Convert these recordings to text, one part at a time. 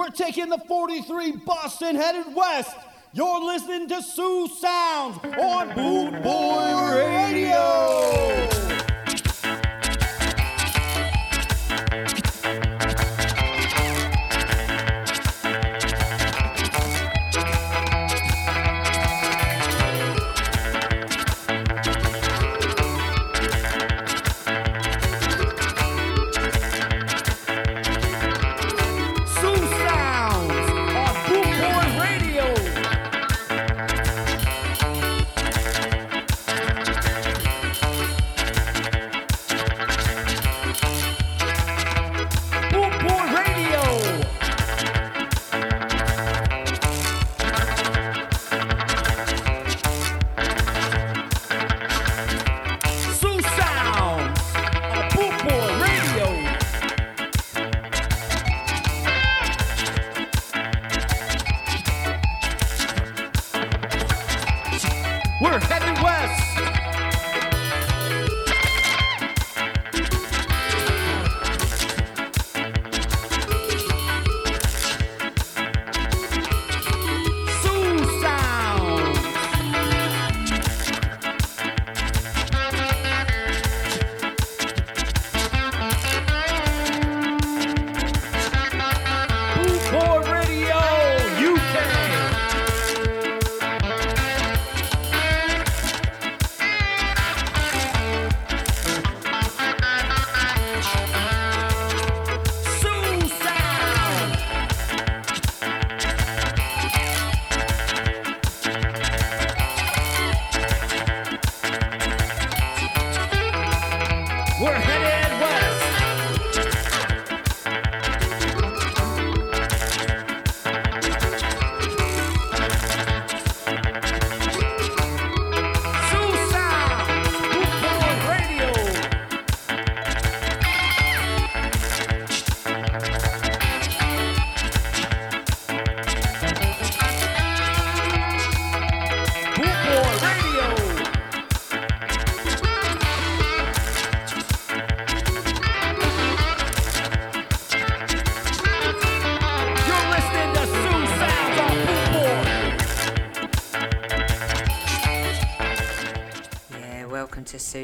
We're taking the 43 bus and headed west. You're listening to Sioux Sounds on Boot Boy Radio.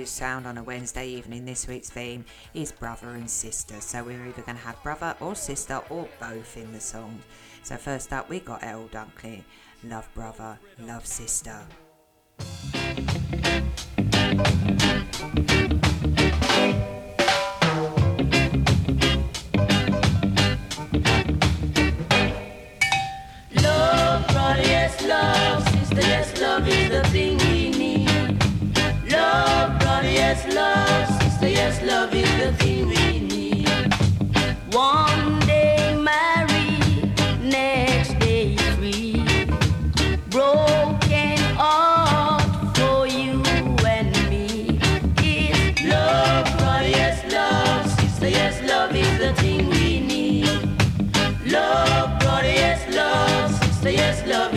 absolute sound on a Wednesday evening. This week's theme is brother and sister. So we're either going to have brother or sister or both in the song. So first up, we got Errol Dunkley, Love Brother, Love Sister.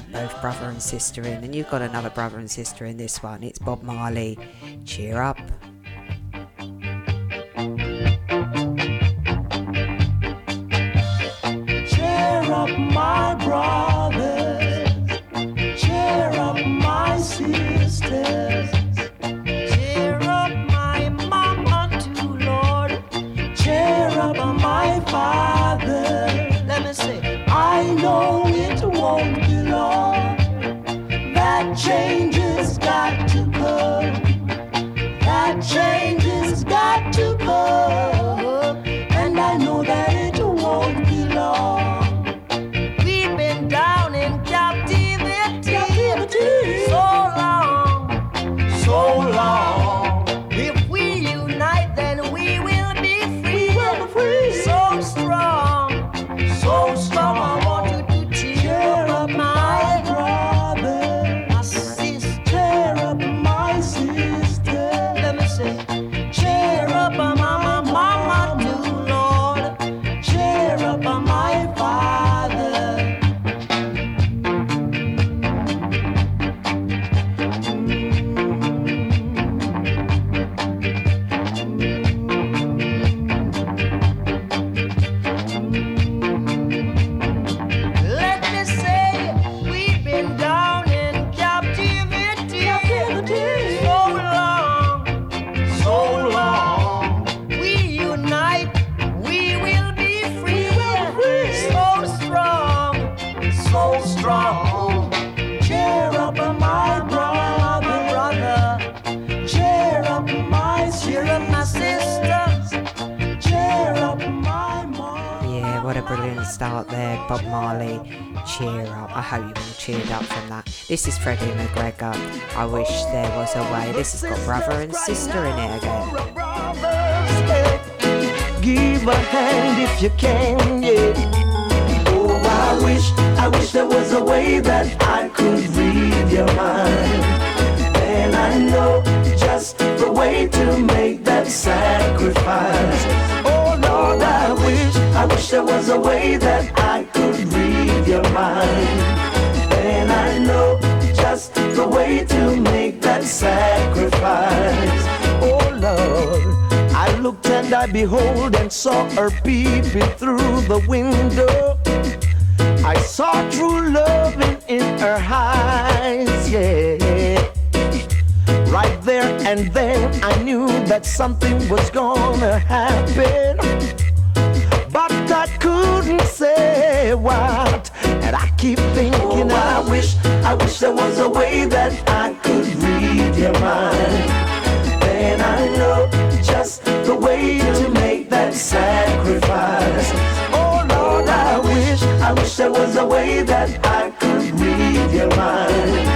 had both brother and sister in, and you've got another brother and sister in this one. It's Bob Marley. Cheer up. Cheer up, my brothers. Yeah. Oh, I wish, I wish there was a way that I could read your mind. And I know just the way to make that sacrifice. Oh, Lord, I wish, I wish there was a way that I could read your mind. And I know just the way to make that sacrifice. Oh Lord, I looked and I behold and saw her peeping through the window. I saw true loving in her eyes, yeah. Right there and then I knew that something was gonna happen. But I couldn't say what. And I keep thinking, oh, I wish, I wish there was a way that I could read your mind. Then I know just the way to make that sacrifice. Oh Lord, I wish, I wish there was a way that I could read your mind.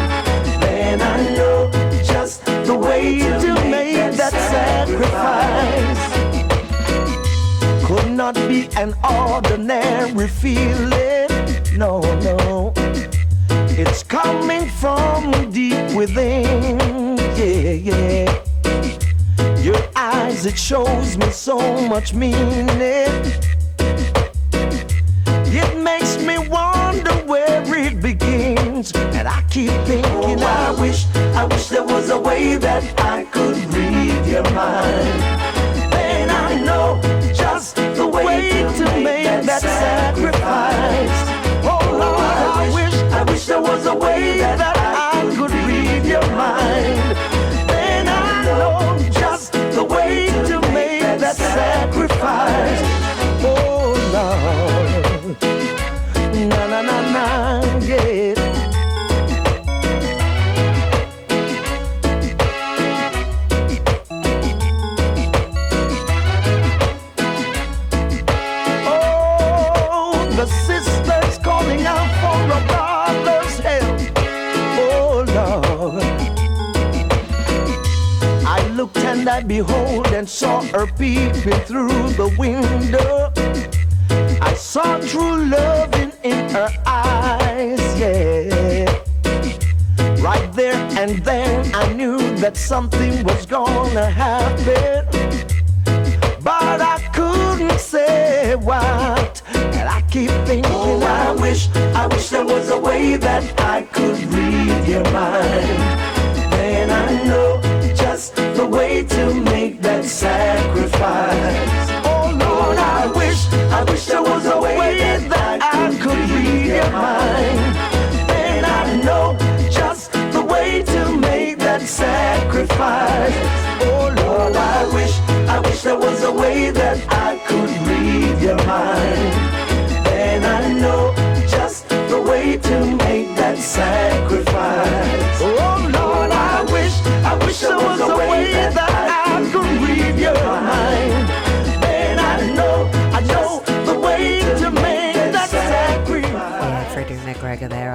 Then I know just the way to make that sacrifice could not be an ordinary feeling. No, no. It's coming from deep within. Yeah, yeah. Your eyes, it shows me so much meaning. It makes me wonder where it begins. And I keep thinking, oh, I wish, I wish there was a way that I could read your mind. Then I know just the way to make that sacrifice. Oh, oh Lord, I wish, I wish there was a way that I could behold and saw her peeping through the window. I saw true love in, her eyes, yeah. Right there and then I knew that something was gonna happen. But I couldn't say what. And I keep thinking, oh, I wish, I wish there was a way that I could read your mind. And I know that's the way to make that sacrifice. Oh Lord, I wish, I wish there was a way that I could read your mind. And I know just the way to make that sacrifice. Oh Lord, I wish, I wish there was a way that I could read your mind. And I know just the way to make that sacrifice.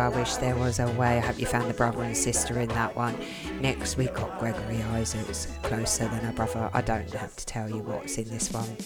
I Wish There Was a Way. I hope you found the brother and sister in that one. Next, we got Gregory Isaacs, Closer Than a Brother. I don't have to tell you what's in this one.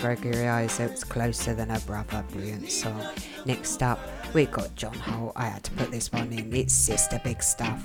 Gregory Isaacs Closer Than a Brother, brilliant song. Next up, we got John Holt. I had to put this one in. It's Sister Big Stuff.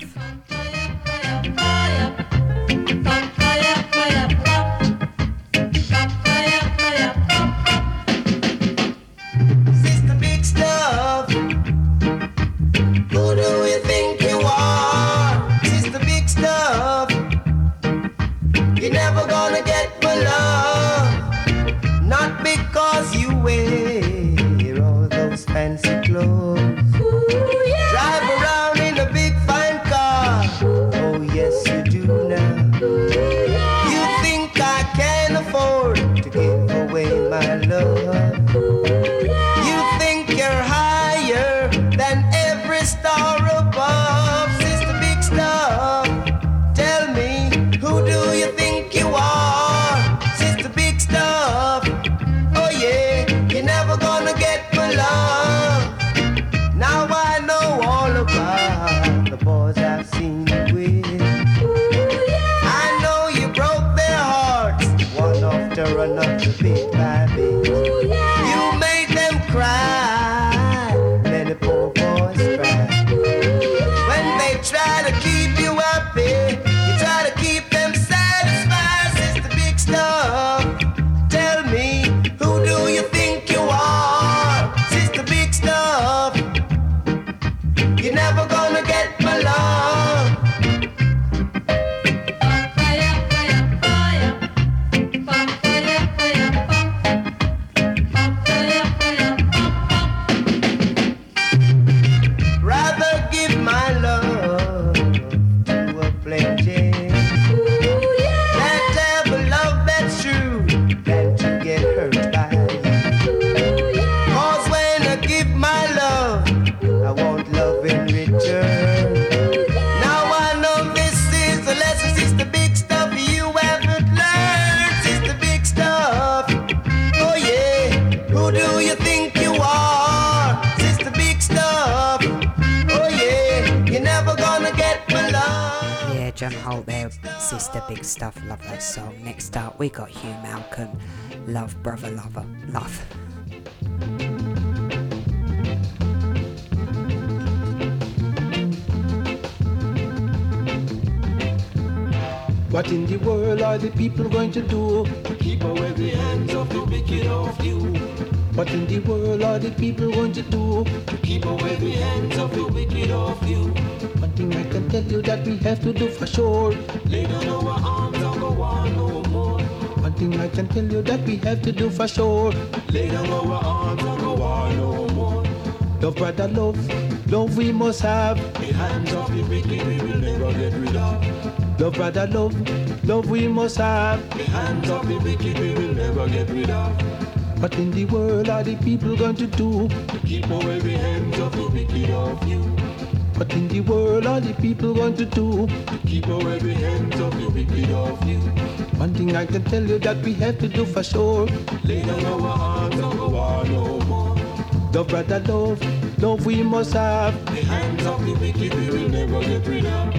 To do to keep away the hands of the wicked of you? What in the world are the people going to do to keep away the hands of the wicked of you? One thing I can tell you that we have to do for sure. Lay down our arms and go on no more. One thing I can tell you that we have to do for sure. Lay down our arms and go on no more. Love, brother, love, love we must have. The hands of the wicked we will never get rid of. Love, brother, love, love we must have. The hands of the wicked we will never get rid of. What in the world are the people going to do to keep away the hands of the wicked of you? What in the world are the people going to do to keep away the hands of the wicked of you? One thing I can tell you that we have to do for sure. Lay down our arms and go on no more. Love, brother, love, love we must have. The hands of the wicked we will never get rid of.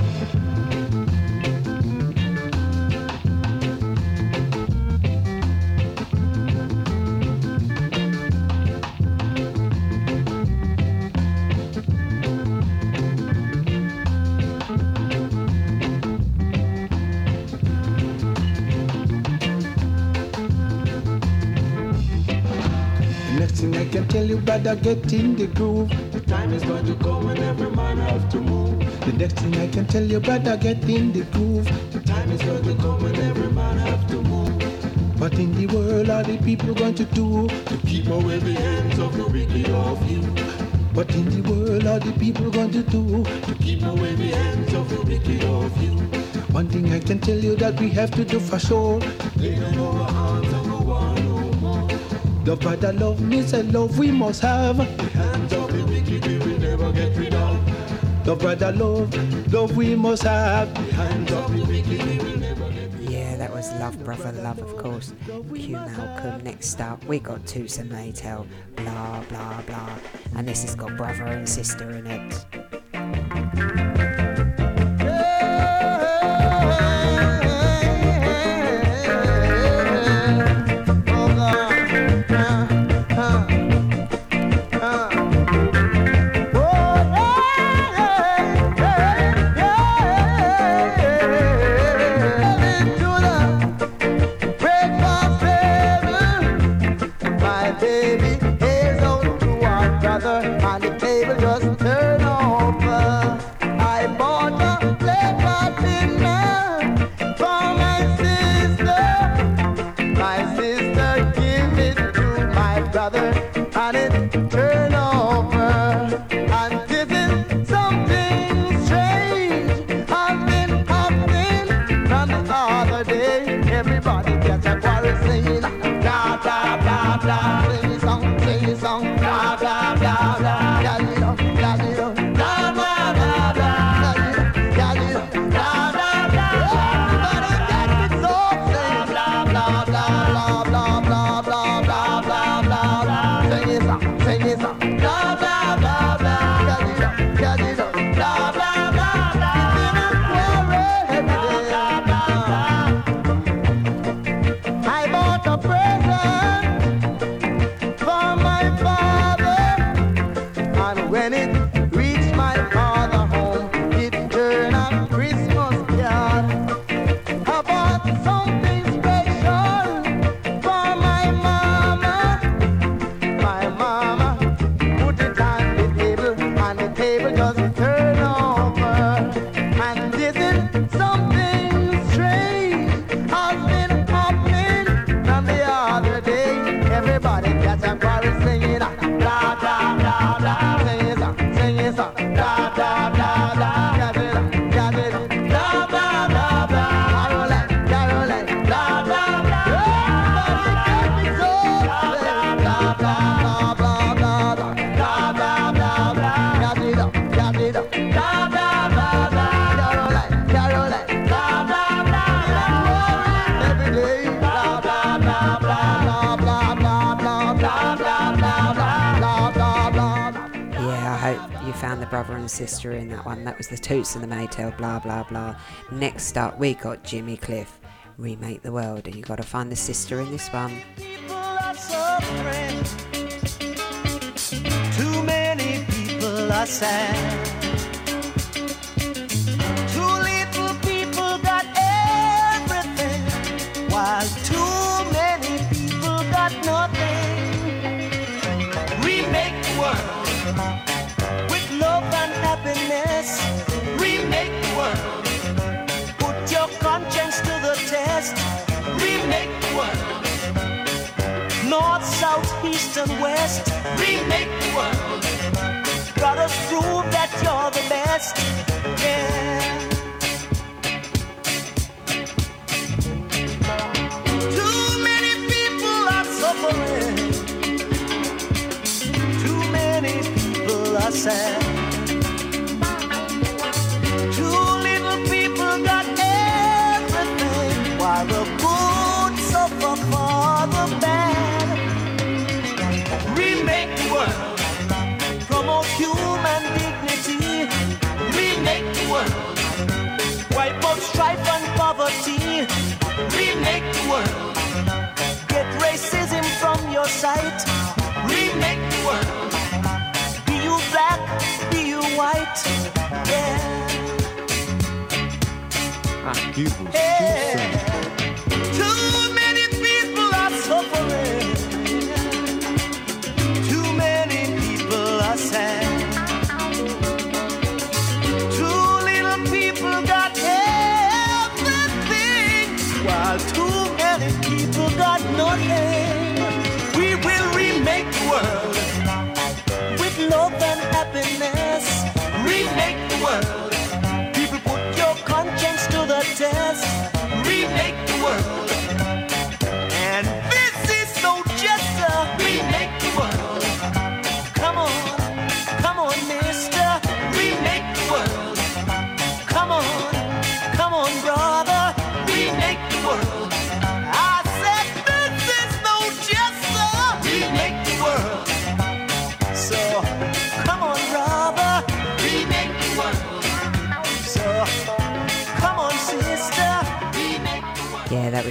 Can tell you, brother, get in the groove. The time is going to come when every man have to move. The next thing I can tell you, brother, get in the groove. The time is going to come when every man have to move. What in the world are the people going to do to keep away the hands of the wicked of you? What in the world are the people going to do to keep away the hands of the wicked of you? One thing I can tell you that we have to do for sure. Lay down our arms Love, brother, love, miss and love we must have. The hands of the wicked we will never get rid of. Love, brother, love, love we must have. The hands of the we will never get rid of. Yeah, that was Love Brother Love, of course. Hugh Malcolm. Next up, we got Tusa Maytel, blah blah blah, and this has got brother and sister in it. sister in that one. That was the Toots and the Maytals, blah, blah, blah. Next up, we got Jimmy Cliff, Remake the World, and you got to find the sister in this one. Too many people are sad. Too little people got everything while east and west. Remake the world. Gotta prove that you're the best. Yeah. Too many people are sad. sight. Remake the world. Be you black, be you white. Yeah. Ah, que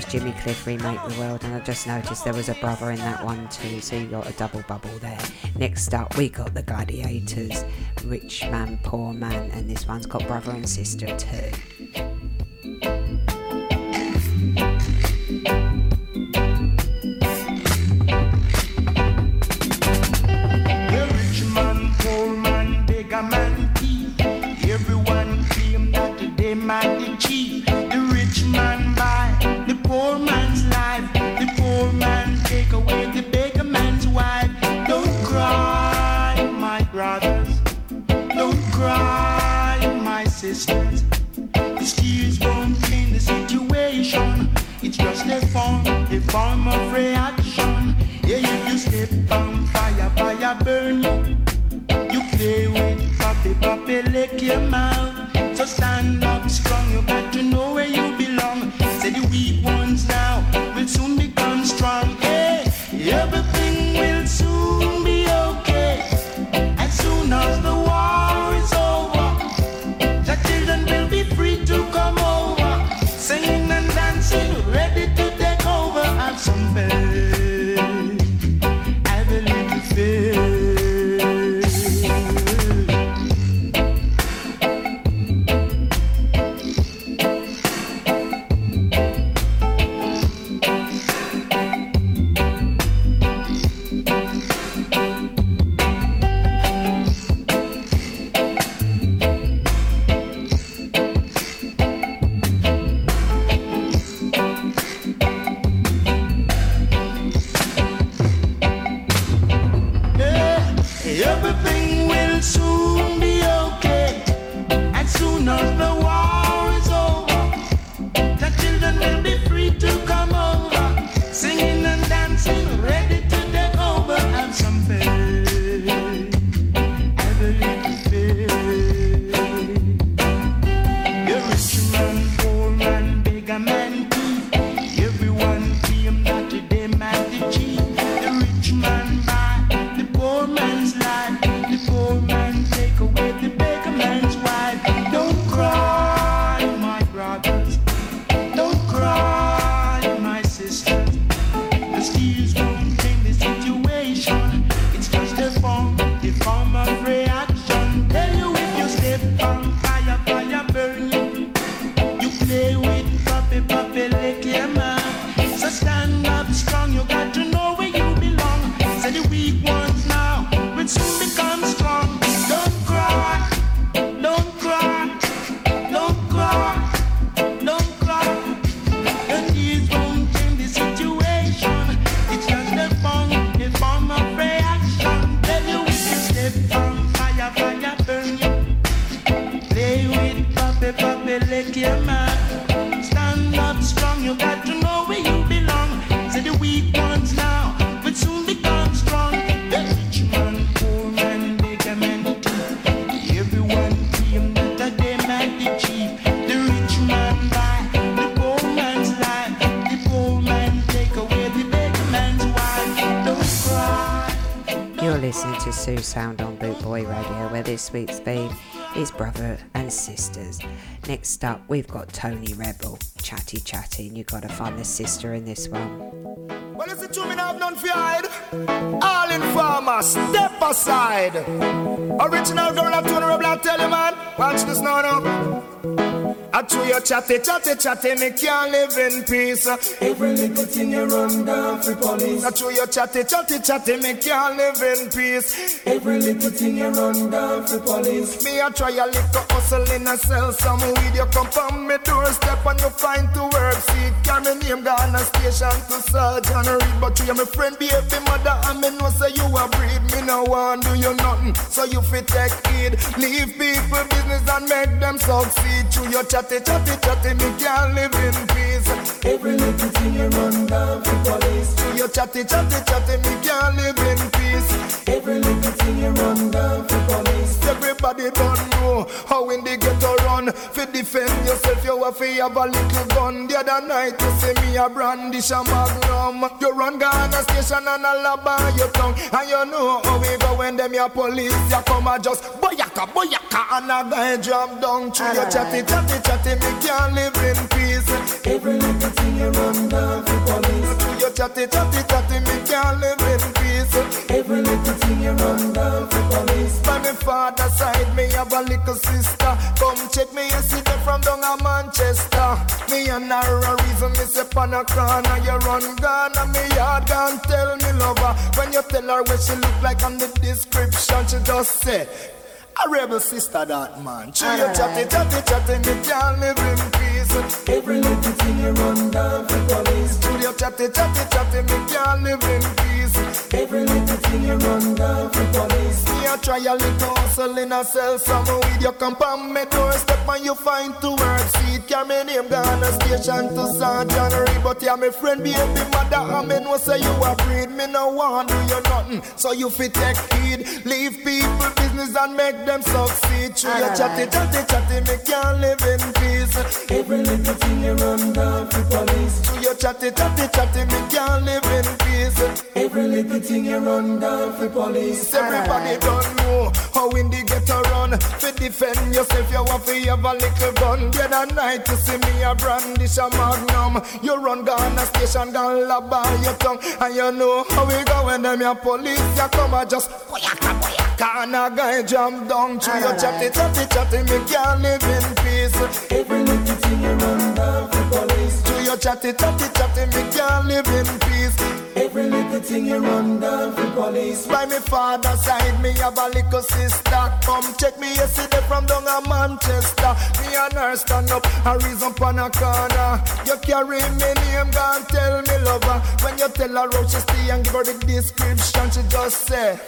was Jimmy Cliff remake The World, and I just noticed there was a brother in that one too, so you got a double bubble there. Next up, we got The Gladiators, Rich Man, Poor Man, and this one's got Brother and Sister too. We've got Tony Rebel, chatty chatty, and you gotta find the sister in this one. Well, listen to me now, have none for. All in farmer, step aside. Original girl, I'm Tony Rebel, I tell you, man. Watch this now, now. I chatty, chatty, chatty, me can't live in peace. Every little thing you run down for police. I chew your chatty, chatty, chatty, me can't live in peace. Every little thing you run down for police. Me a try a little hustle in a sell some weed. You come from me doorstep and you find to work. See, carry me name gone a station to surgeon read. But you my friend, be baby mother, and me know say you a breed. Me no want do you nothing, so you fit take heed. Leave people business and make them succeed. Chew your chatty, chatty, chatty, me can't live in peace. Every little thing you run down for police. Chew your chatty, chatty, chatty, me can't live in peace. Every little thing you run down for police. Everybody don't know how in the ghetto run. Fi defend yourself, you have to have a little gun. The other night you see me a brandish a magnum. You run Ghana station and a lab on your tongue. And you know how we go when them your police ya come and just boyaka, boyaka, and a guy jump down. Through your chatty, chatty, chatty, me can't live in peace. Every little thing you run down for police. Through your chatty, chatty, chatty, me can't live in peace. Every little thing you run down for police. By me father side, me have a little sister. Come check me, you see them from down a Manchester. Me and her a reason me say on a corner. You run gone and me yard gone tell me lover. When you tell her what she look like on the description, she just say. A rebel sister that man. Chew your chatty, chatty, chatty, me can't live in peace. Every little thing you run down for police. Chew your chatty, chatty, chatty, me can't live in peace. Every little thing you run down for police. Me a try a little hustle in a sell some weed. You come on me doorstep and you find to work seat. Carry me name Ghana station to Reed. But yeah, my friend be baby mother and me know say you a breed. Me no want do you nothing, so you fit take heed. Leave people business and make them succeed. Through your chatty, chatty, chatty, me can't live in peace. Every little thing you run down for police. Through your chatty, chatty, chatty, me can't live in peace. Every little thing you run down for police. Everybody don't know how in the ghetto run. To defend yourself, you want to have a little gun. The other night you see me a brandish a magnum. You run Ghana station, gone lab by your tongue. And you know how we go when them your police, you come and just boyaka, boyaka. And a guy jump down to your chatty, chatty, chatty, me can't live in peace. Every little thing you run down for police. To your chatty, chatty, chatty, me can't live in peace. Every little thing you run down for police. By me father side, me have a little sister. Come check me yesterday from down a Manchester. Me and her stand up and reason on a corner. You carry me name, gone tell me lover. When you tell her how she stay and give her the description, she just say.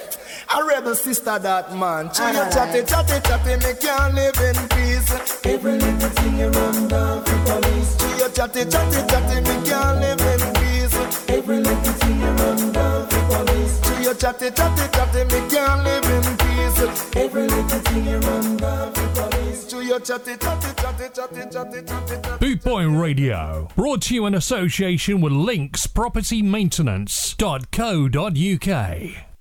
A rebel sister that man. She you chatty, chatty, chatty, me can't live in peace. Every little thing you run down for police. She you chatty, chatty, chatty, me can't live in peace. Every little thing you run down for police. She you chatty, chatty, chatty, me can't live in peace. Every little thing you run down for police. She you chatty, chatty, chatty, chatty, chatty, chatty, chatty. Boot Boy Radio, brought to you in association with Links Property Maintenance.co.uk.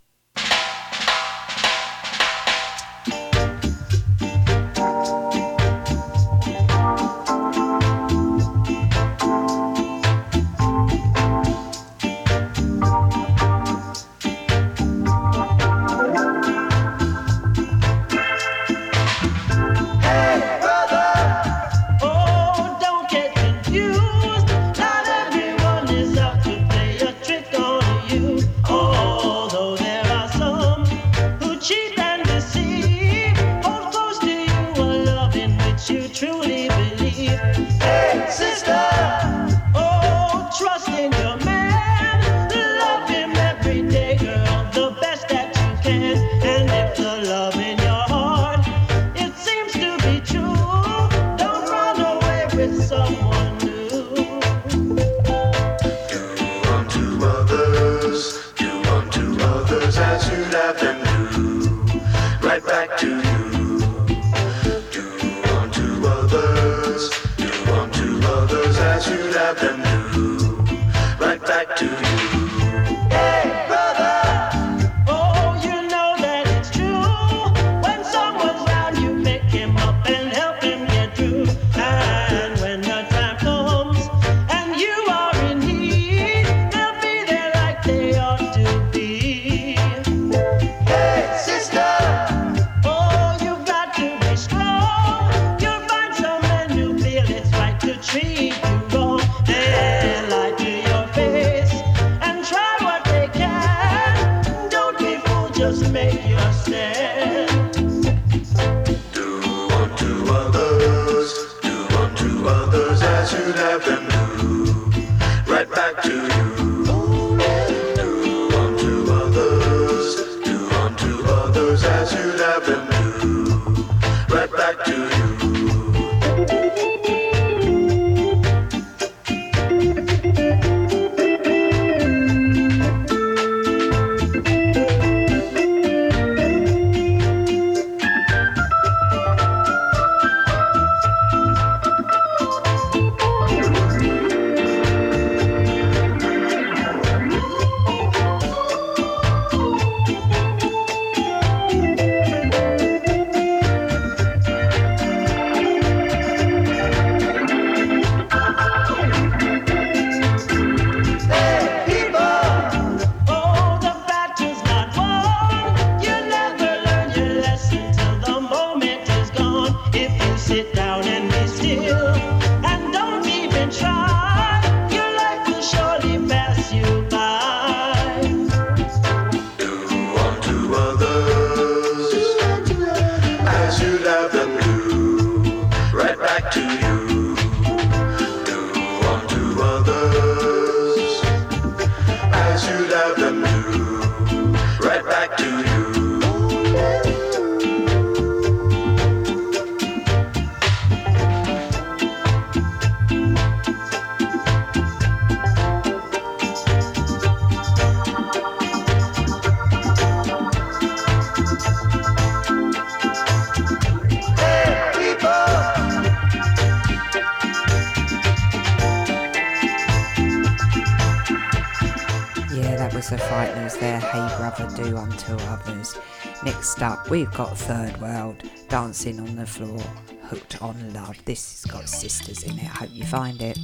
We've got Third World, Dancing on the Floor, Hooked on Love. This has got sisters in it. I Hope you find it.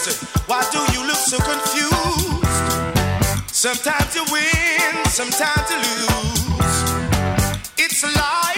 sister, why do you look so confused? Sometimes you win, sometimes you lose. It's a lie.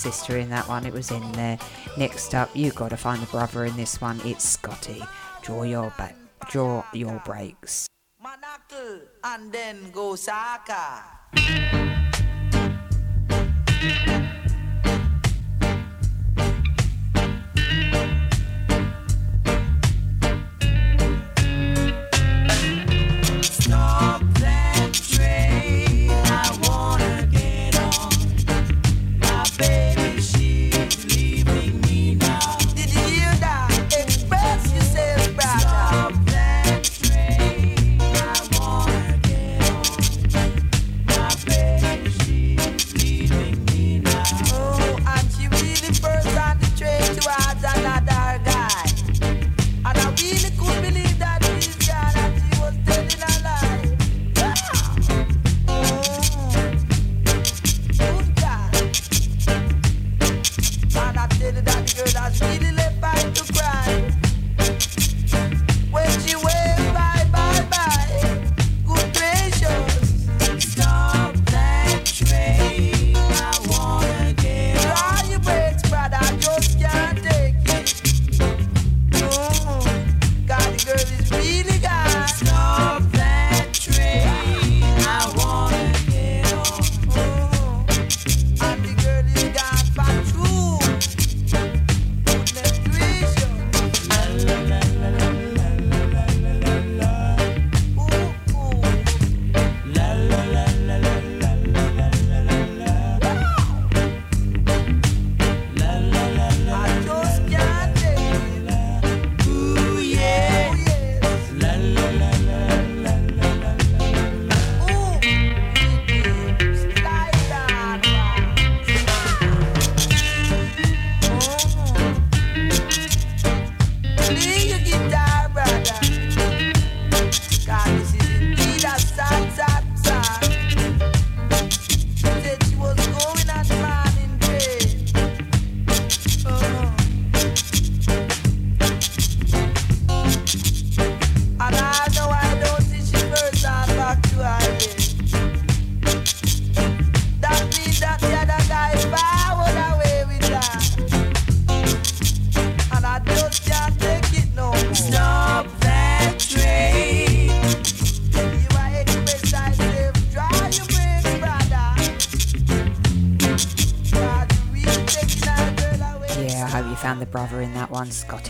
sister in that one, it was in there. Next up, you got to find the brother in this one, it's Scotty. Draw your, ba- draw your brakes. Manaka and then go Saka.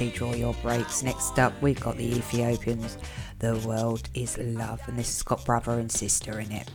Draw Your Brakes. Next up, we've got the Ethiopians. The world is love, and this has got brother and sister in it.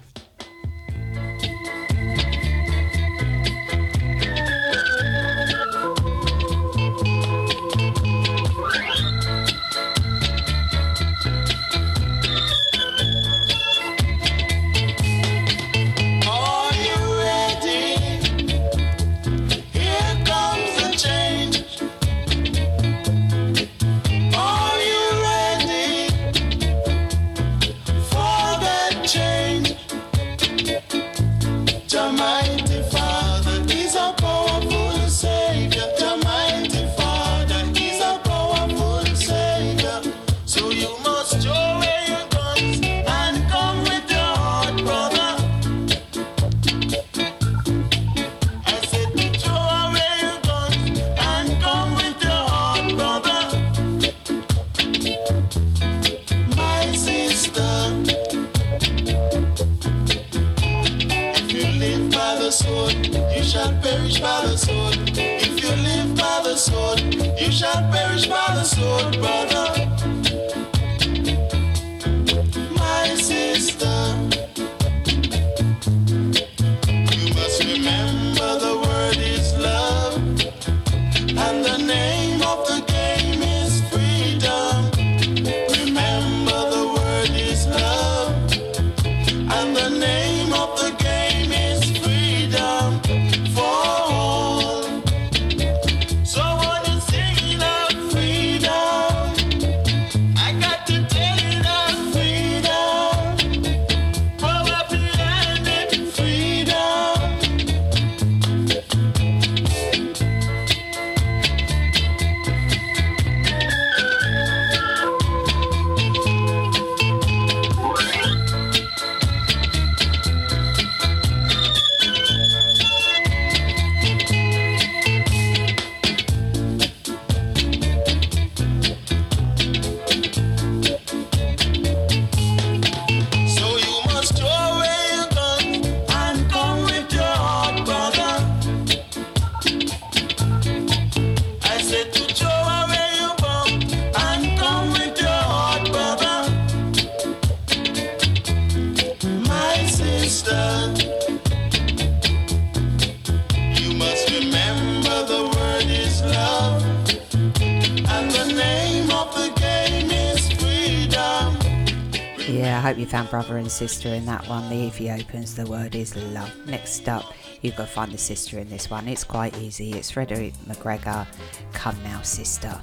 and sister in that one. The Ethiopians, the word is love. Next up, you've got to find the sister in this one. It's quite easy. It's Frederick McGregor, Come Now Sister.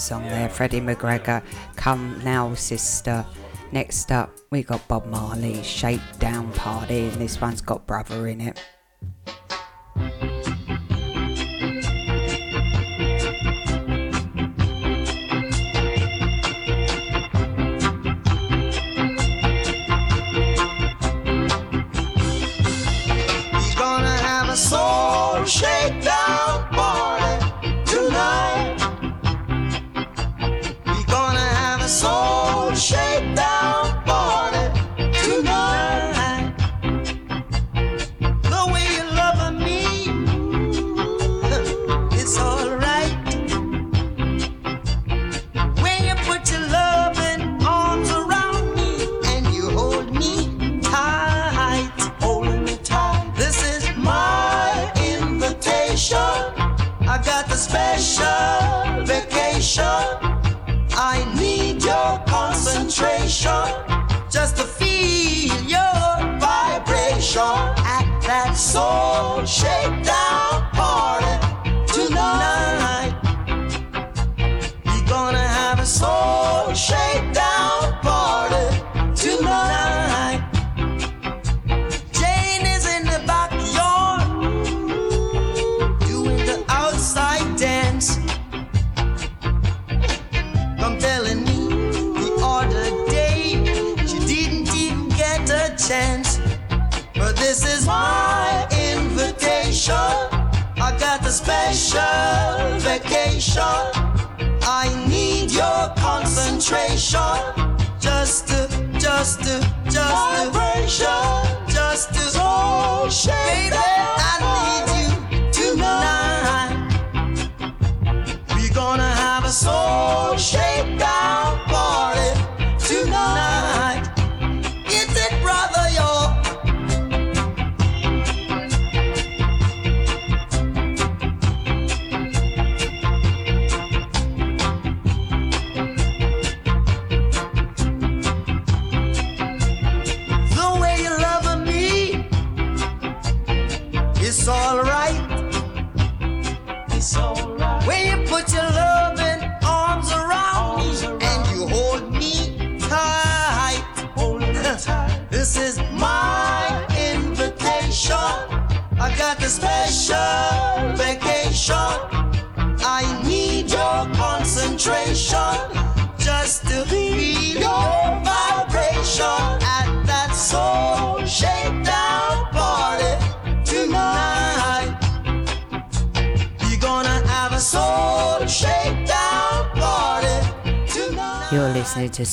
song yeah. there, Freddie McGregor. Come now, sister. Next up, we got Bob Marley, Shakedown Party, and this one's got Brother in it.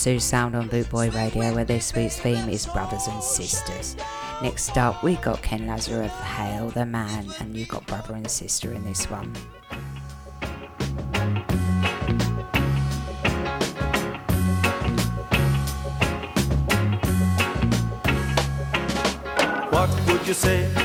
Sue Sound on Bootboy Radio, where this week's theme is Brothers and Sisters. Next up, we got Ken Lazarus, Hail the Man, and you got Brother and Sister in this one. What would you say?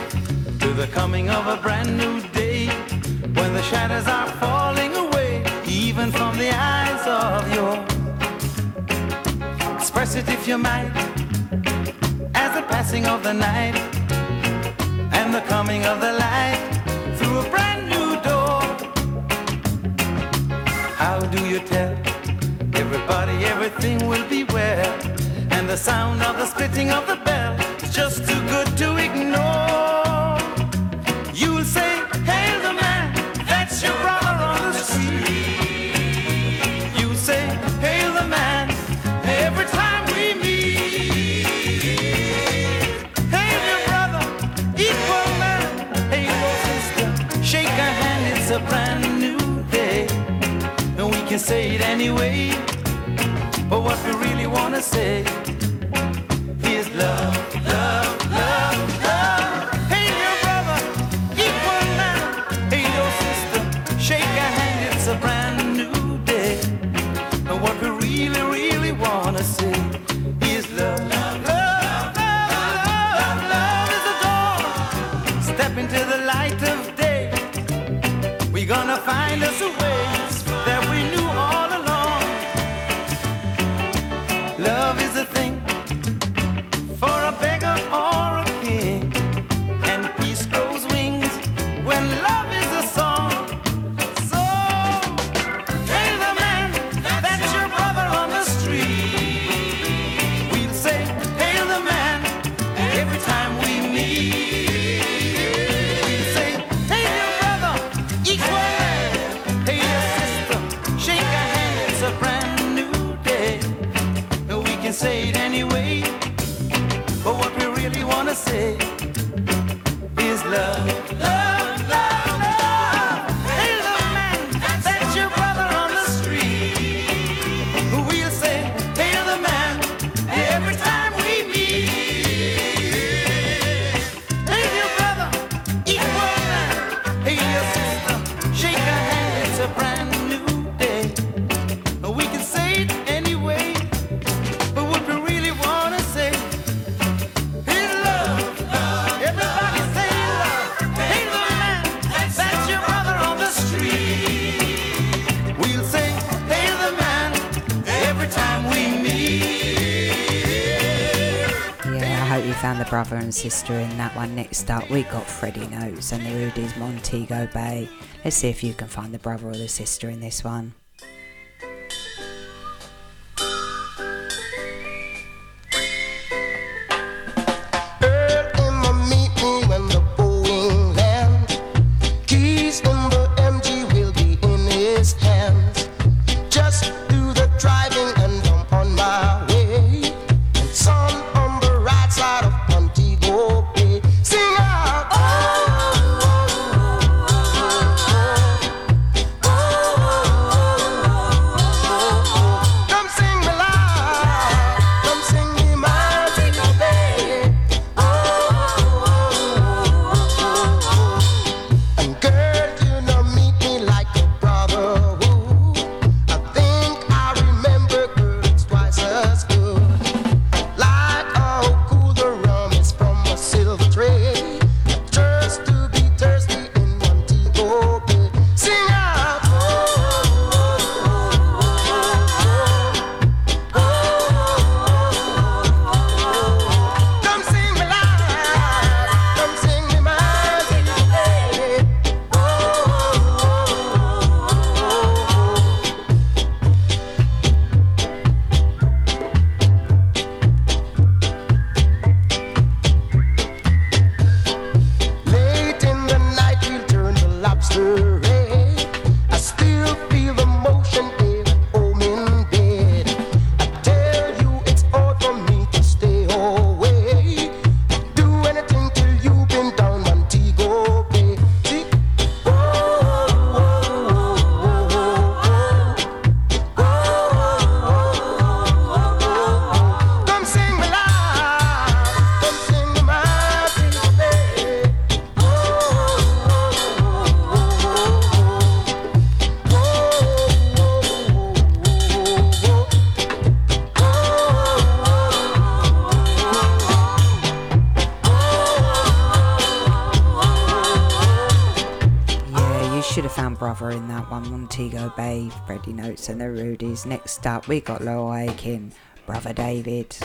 night. can say it anyway. But what we really wanna say. and Sister in that one. Next up, we got Freddie Notes and the Rudies Montego Bay. Let's see if you can find the brother or the sister in this one. And the Rudies. Next up, we got Laurel Aitken, Brother David.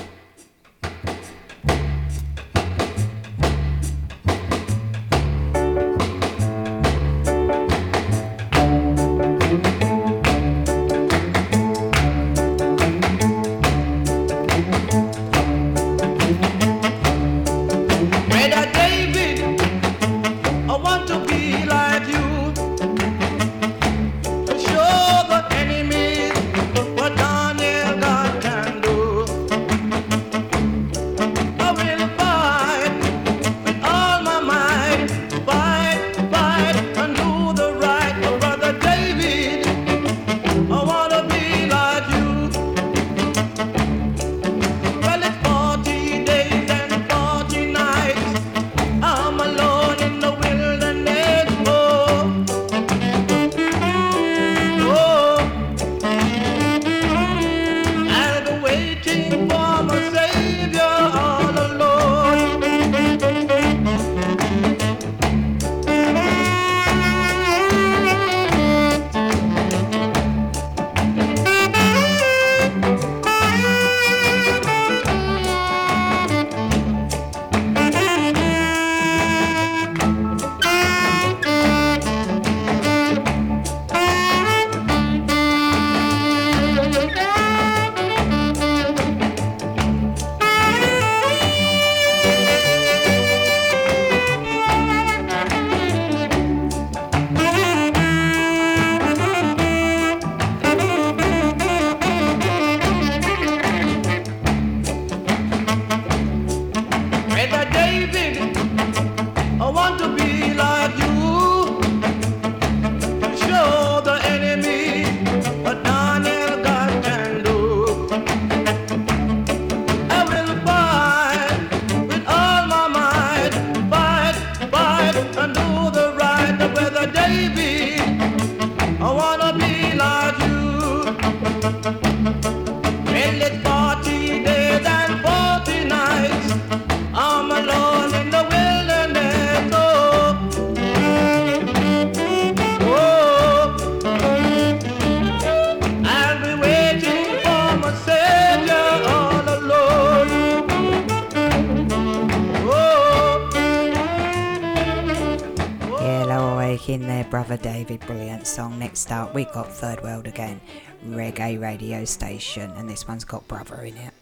we got Third World again, reggae radio station, and this one's got Brother in it.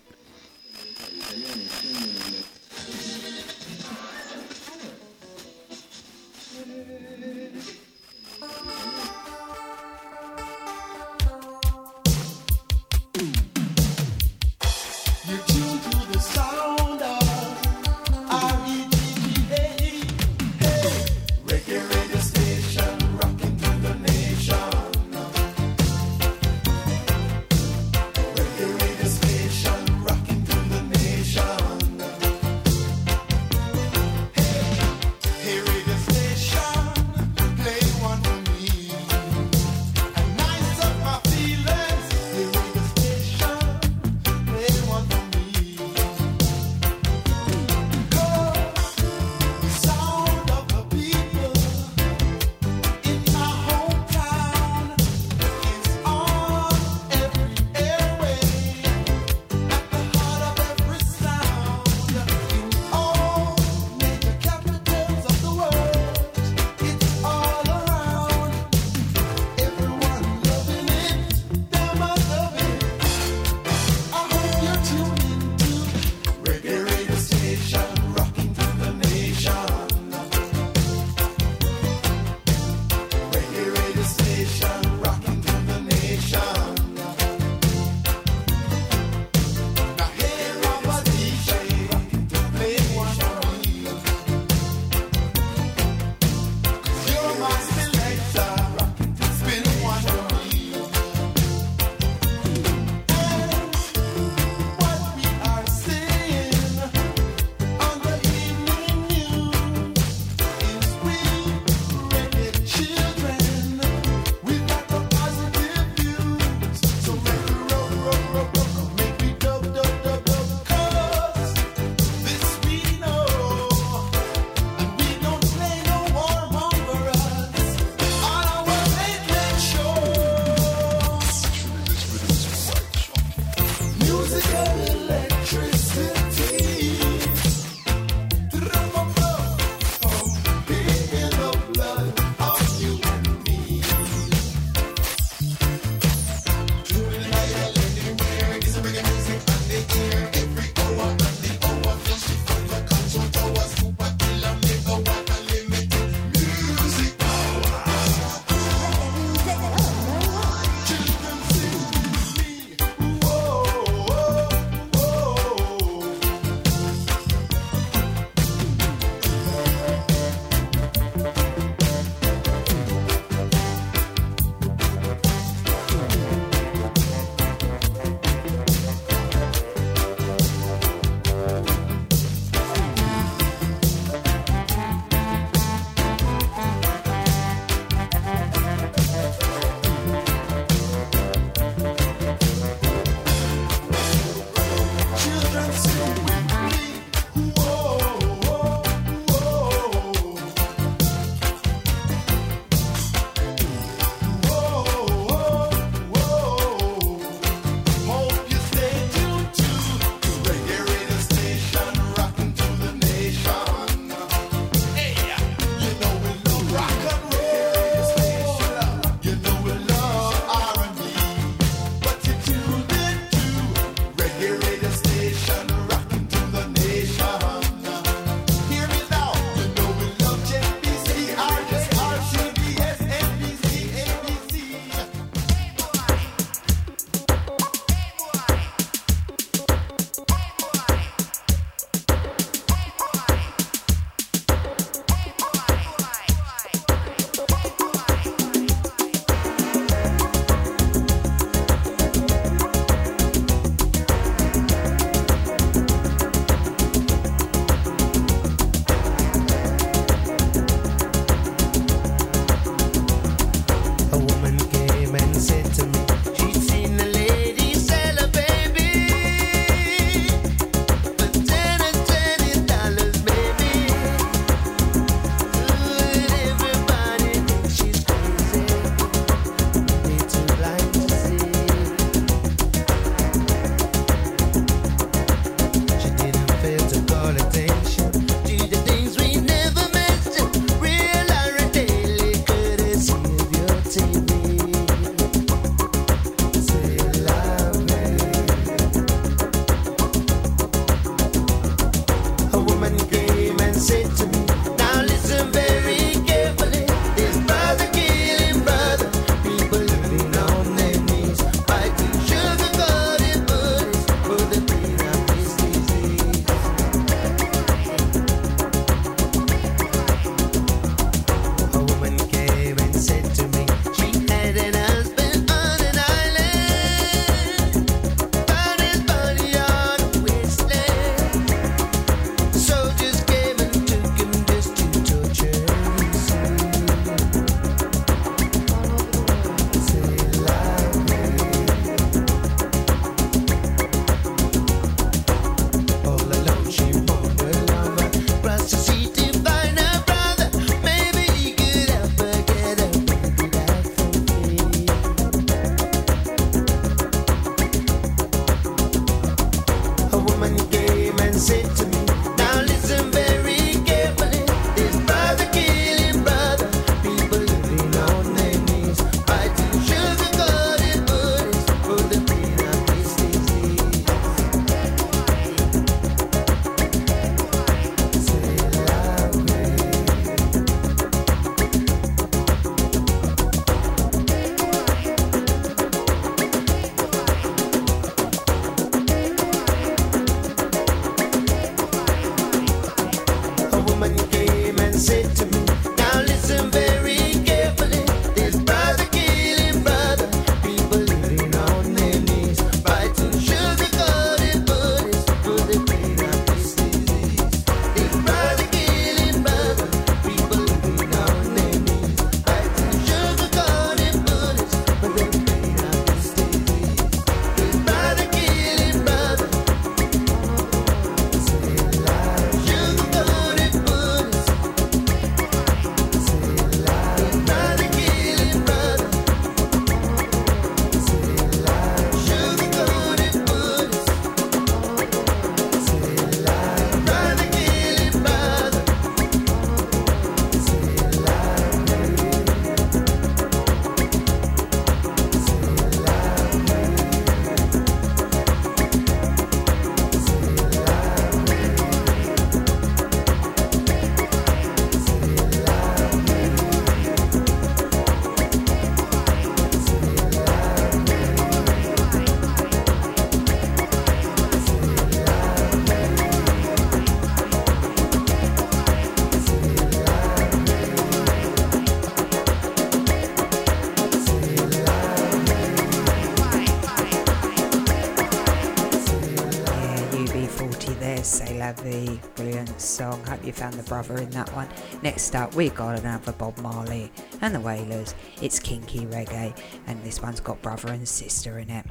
brother in that one. Next up, we got another Bob Marley and the Wailers. It's kinky reggae, and this one's got brother and sister in it.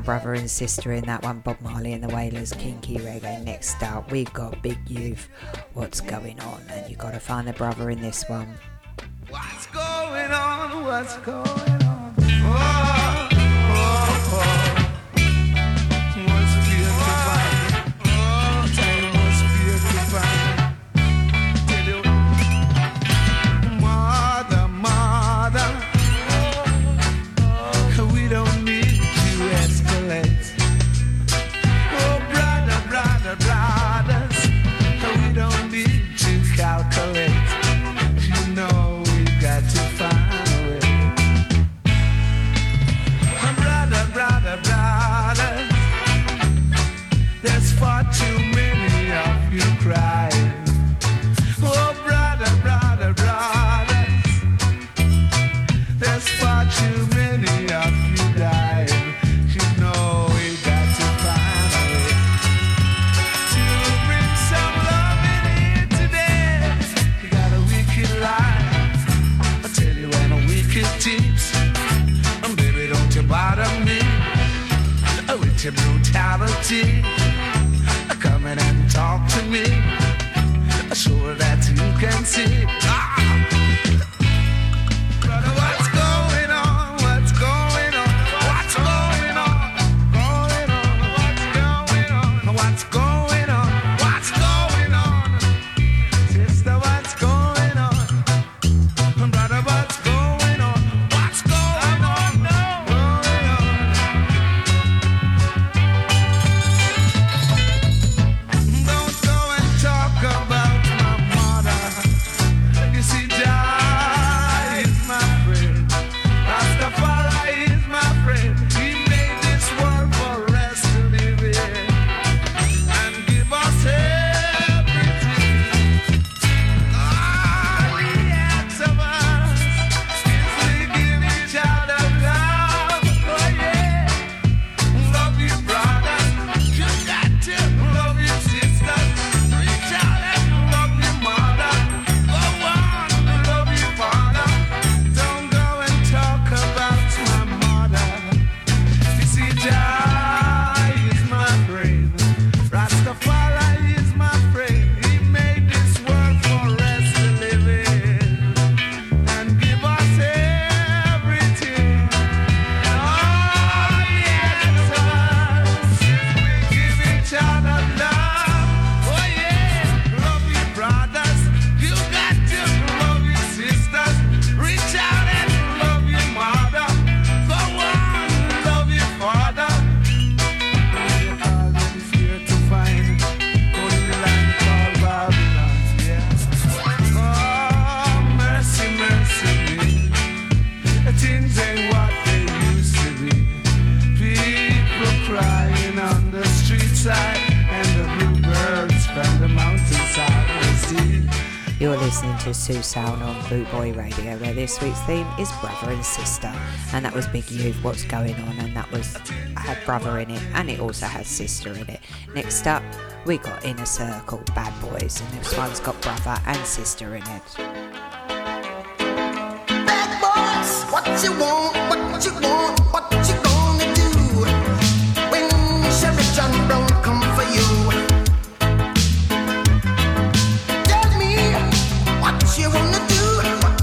brother and sister in that one. Bob Marley and the Wailers, Kinky Reggae. Next up, we've got Big Youth. What's going on? And you got to find the brother in this one. What's going on? What's going on? Oh. your brutality. Come in and talk to me, so that you can see. To Sound on Boot Boy Radio, where this week's theme is brother and sister, and that was Big Youth. What's going on? And that was had brother in it, and it also has sister in it. Next up, we got Inner Circle, Bad Boys, and this one's got brother and sister in it. Bad boys, what you want, what you want, what you gonna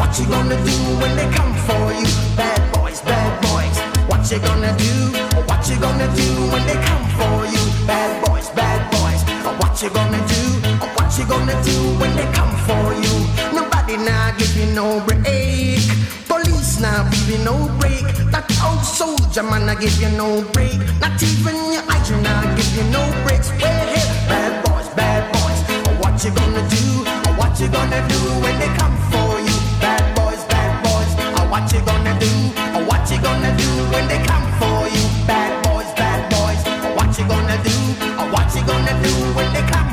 What you gonna do when they come for you? Bad boys, bad boys, what you gonna do? What you gonna do when they come for you? Bad boys, bad boys, what you gonna do? What you gonna do when they come for you? Nobody now give you no break. Police now give you no break. That old soldier man I give you no break. Not even your eyes now give you no breaks. Well, hey, bad boys, bad boys, what you gonna do? What you gonna do when they come for you? What you gonna do? What you gonna do when they come for you? Bad boys, bad boys, what you gonna do? What you gonna do when they come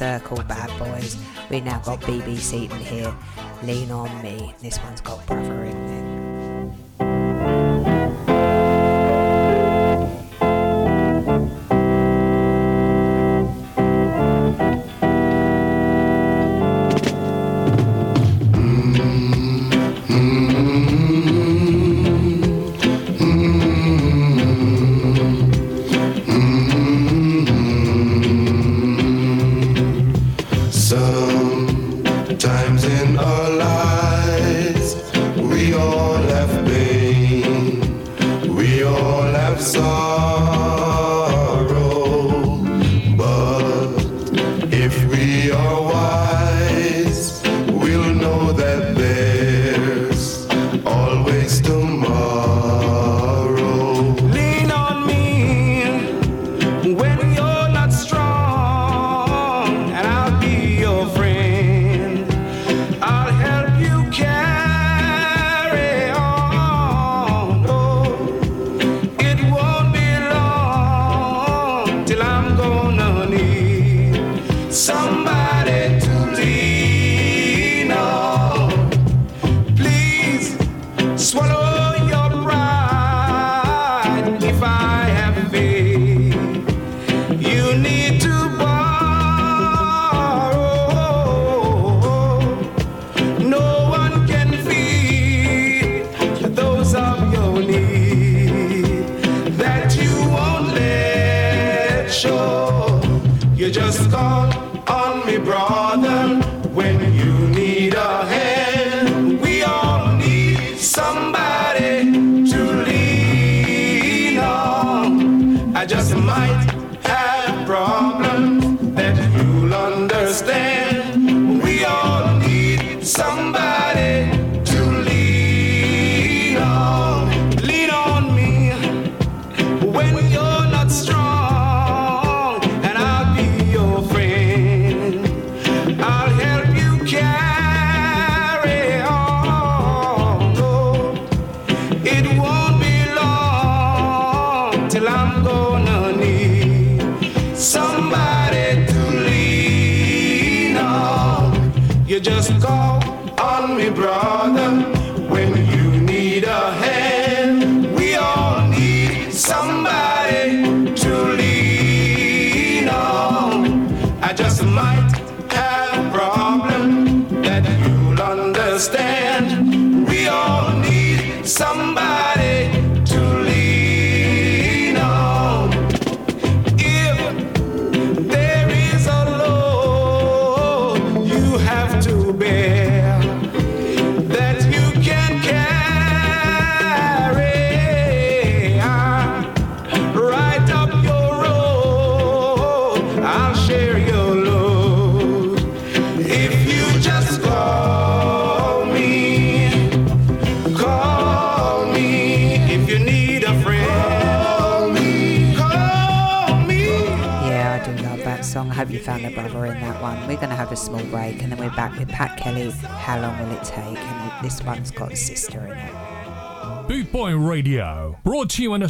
Circle, Bad Boys. We now got BB Seaton here. Lean on me. This one's got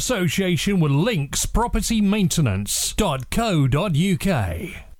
association with linkspropertymaintenance.co.uk.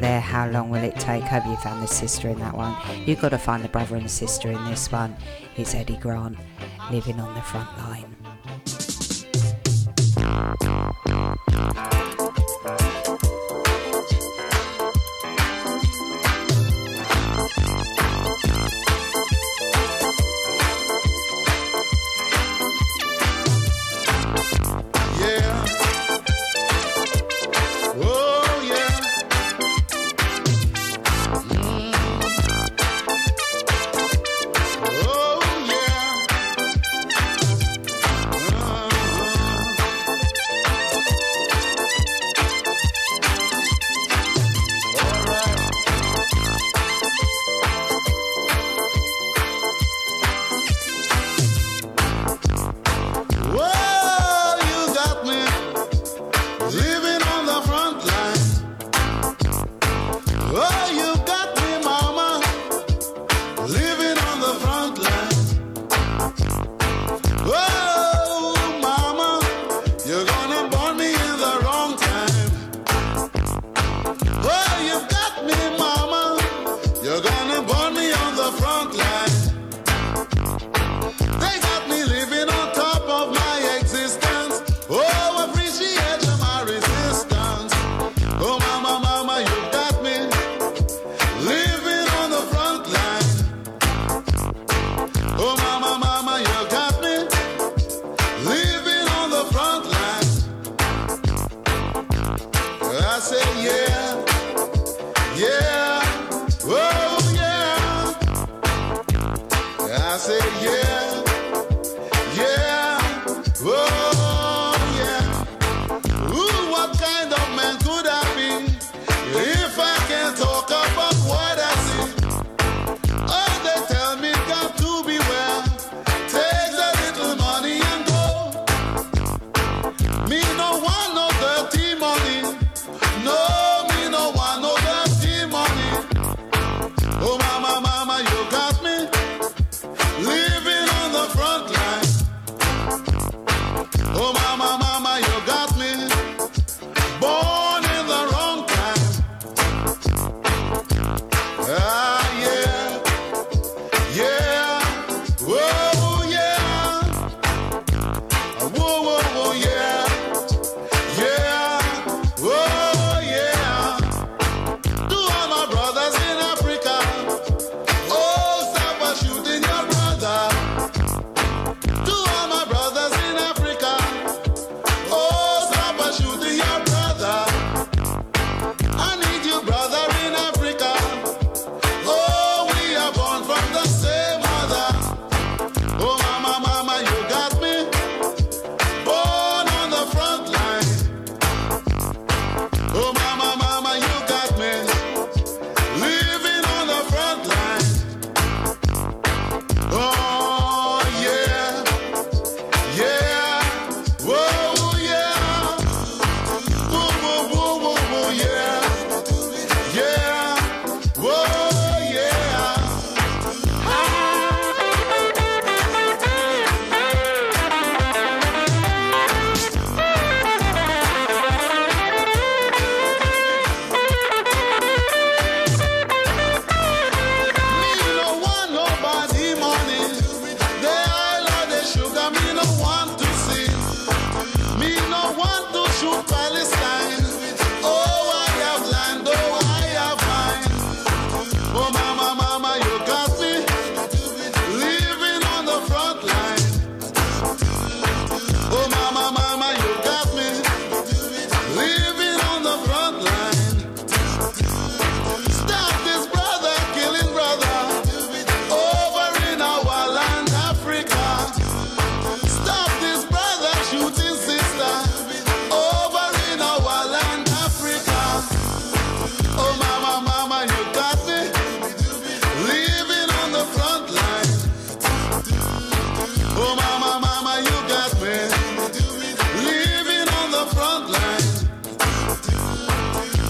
there? How long will it take? Have you found the sister in that one? You've got to find the brother and sister in this one. It's Eddie Grant living on the front line.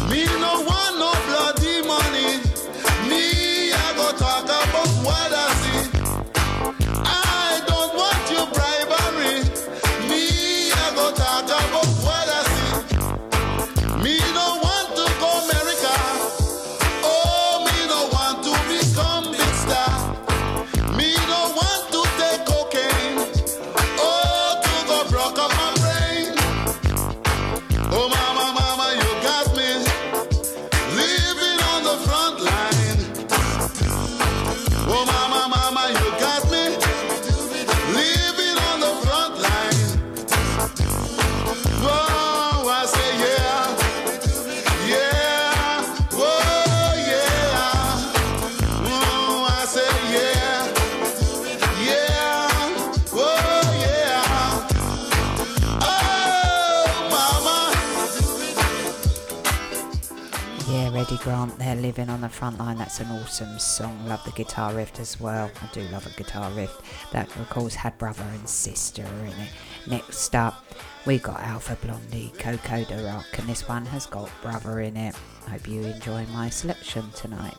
Me no Grant there, Living on the Front Line. That's an awesome song. Love the guitar riff as well. I do love a guitar riff. That, of course, had brother and sister in it. Next up, we got Alpha Blondy, Coco de Rock, and this one has got brother in it. Hope you enjoy my selection tonight.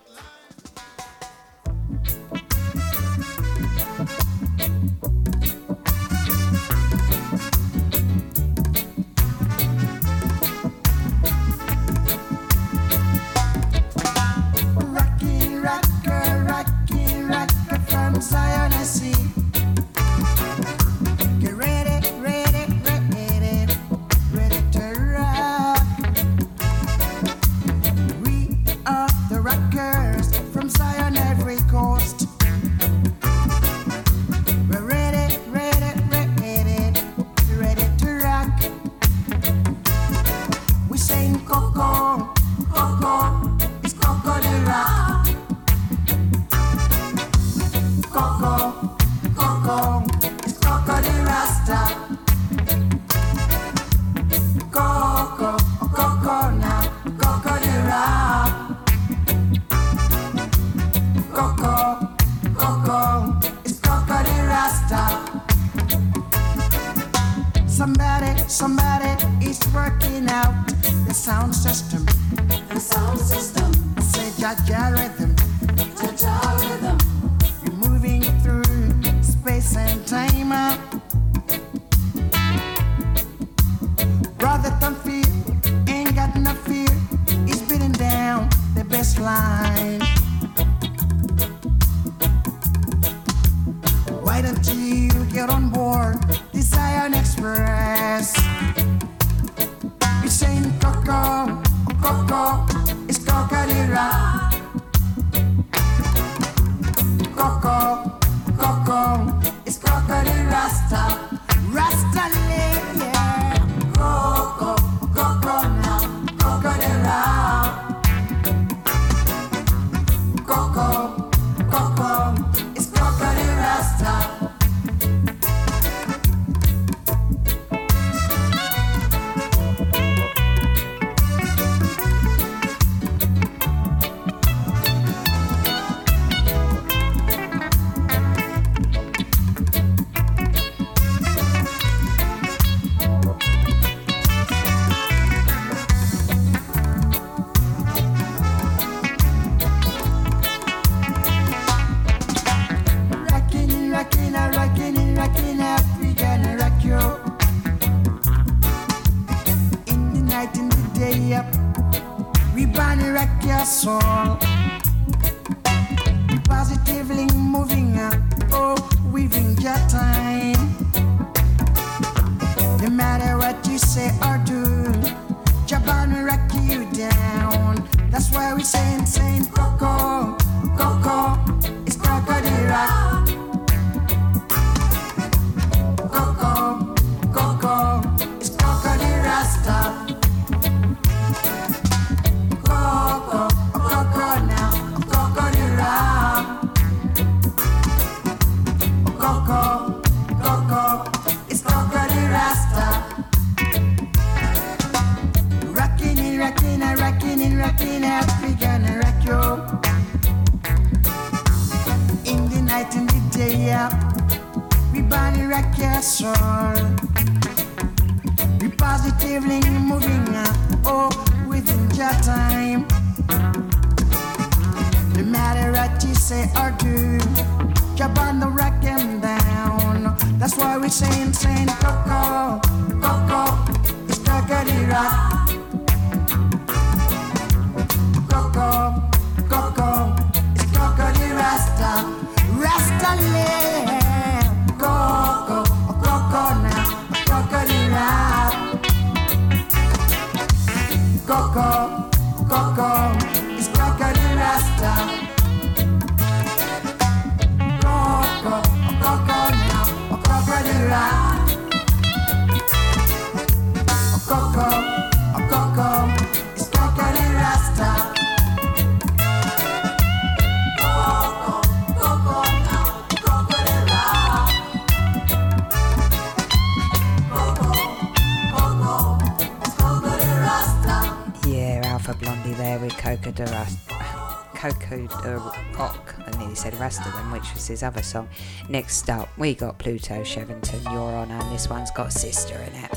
Which was his other song. Next up, we got Pluto Shervington, Your Honour, and this one's got Sister in it.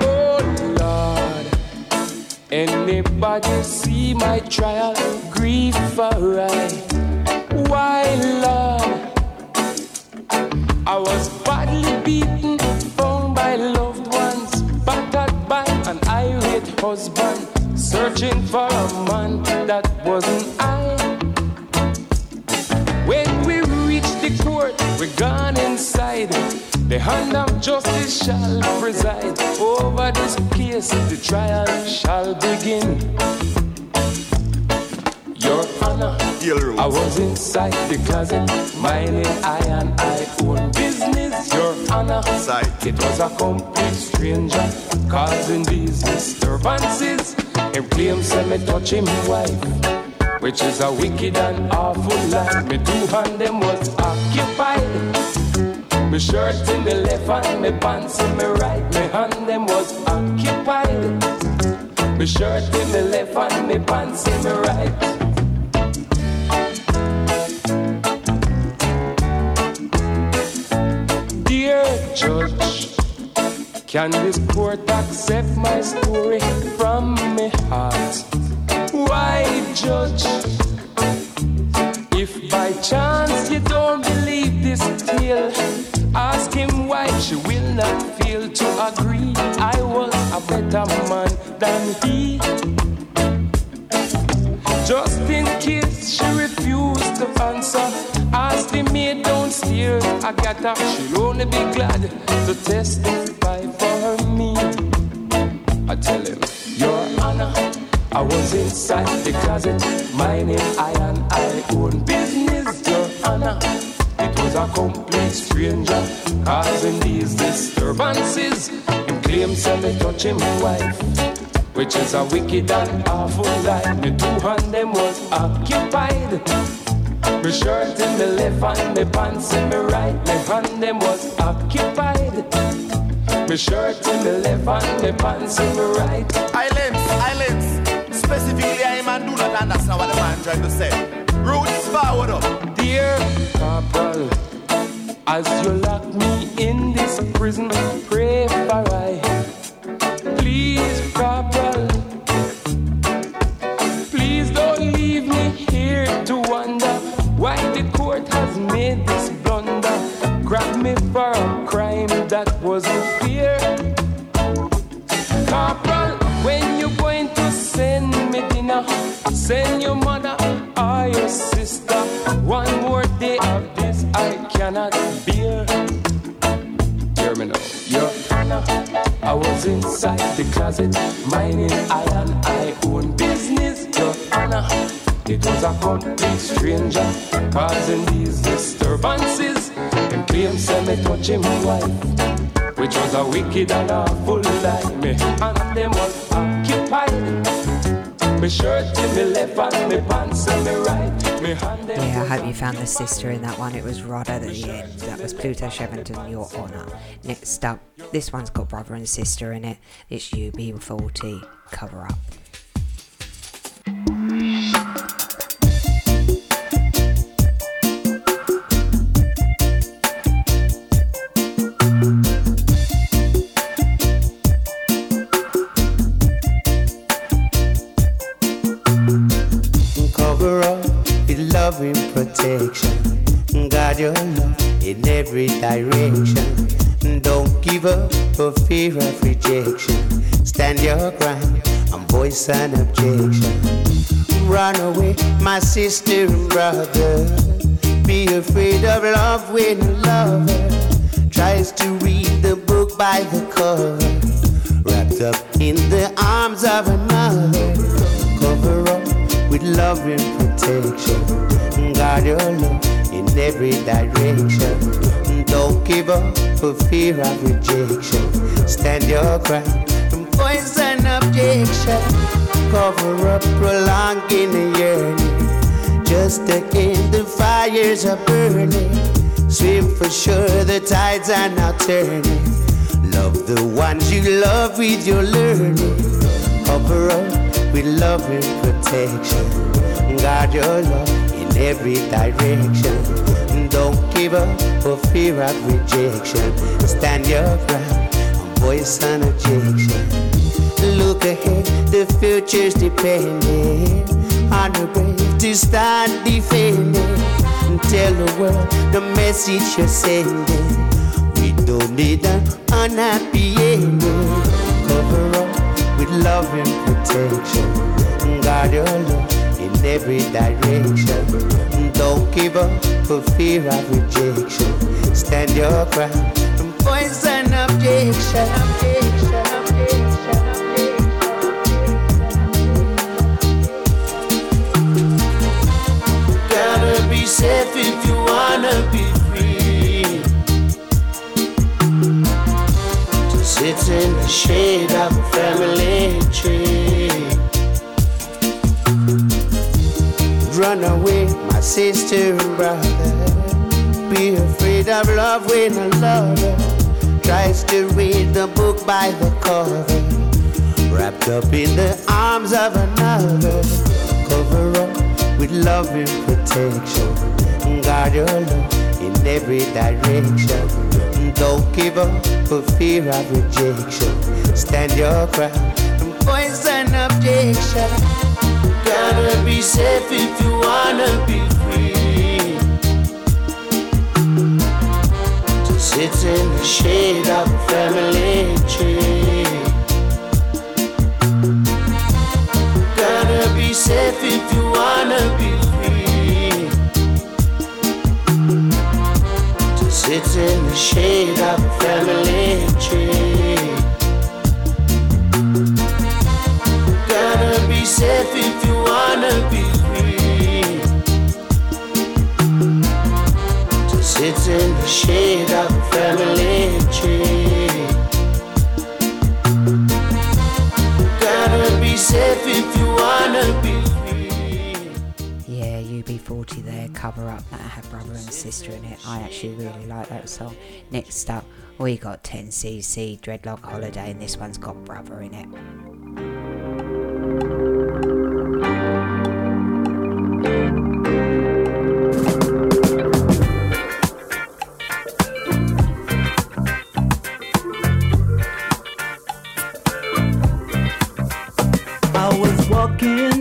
Oh Lord, anybody see my trial? Grief for closet, minding I and I own business. Your Honor, it was a complete stranger causing these disturbances. Him claims that me touch him wife, which is a wicked and awful lie. Me two hand them was occupied. Me shirt in the left and me pants in me right. Me hand them was occupied. Me shirt in the left and me pants in me right. Judge, can this court accept my story from my heart? Why, judge? If by chance you don't believe this tale, ask him why she will not fail to agree. I was a better man than he. Just in case she refused to answer, the maid downstairs. I got her, she'll only be glad to testify for me. I tell him, Your Honor, I was inside the closet, minding I and I own business. Your Honor, it was a complete stranger causing these disturbances. Him claims that me touch him wife which is a wicked and awful lie. Me two hand them was occupied. Me shirt in the left and me pants in me right. Me hand them was occupied. Me shirt in the left and me pants in me right. Islands, islands. Specifically, I man do not understand what the man trying to say. Roots forward up. Dear Corporal, as you lock me in this prison, pray for I. Please, Corporal, why the court has made this blunder. Grab me for a crime that wasn't fair. Corporal, when you going to send me dinner, send your mother or your sister. One more day of this I cannot bear. Hear me Your Honor. I was inside the closet, minding I and I own business. Your Honor, it was a complete stranger causing these disturbances. And claims say me touch him wife, which was a wicked and awful lie. Me and them was occupied. Me shirt in me left and me pants in me right. Me hand Yeah, I hope you found the sister in that one. It was Rod at the end. That was Pluto Shervington, Your Honour. Next up, this one's got brother and sister in it. It's UB40, Cover Up. Cover up with loving protection. Guard your love in every direction. Don't give up for fear of rejection. Stand your ground and voice an objection. Run away, my sister and brother. Be afraid of love when a lover tries to read the book by the cover. Wrapped up in the arms of another. Cover up with love and protection. Guard your love in every direction. Don't give up for fear of rejection. Stand your ground voice an objection. Cover up, prolonging the yearning. Just to end the fires are burning. Swim for sure, the tides are now turning. Love the one Ones you love with your learning. Cover up with love and protection. Guard your love in every direction. Don't give up for fear of rejection. Stand your ground, voice on objection. Look ahead, the future's depending on the brave to start defending. Tell the world the message you're sending. We don't need an unhappy ending. Cover up with love and protection. Guard your love in every direction. Don't give up for fear of rejection. Stand your ground sister and brother. Be afraid of love when a lover tries to read the book by the cover. Wrapped up in the arms of another. Cover up with love and protection. Guard your love in every direction. Don't give up for fear of rejection. Stand your ground and voice an objection. Gotta be safe if you wanna be free. To sit in the shade of a family tree. Gotta be safe if you wanna be free. To sit in the shade of a family tree. Gotta be safe if you wanna be free. To sit in the shade of family tree. Gotta be safe if you wanna be Yeah, UB40 there, cover up that had brother and sister in it. I actually really like that song. Next up, we got 10cc Dreadlock Holiday, and this one's got brother in it.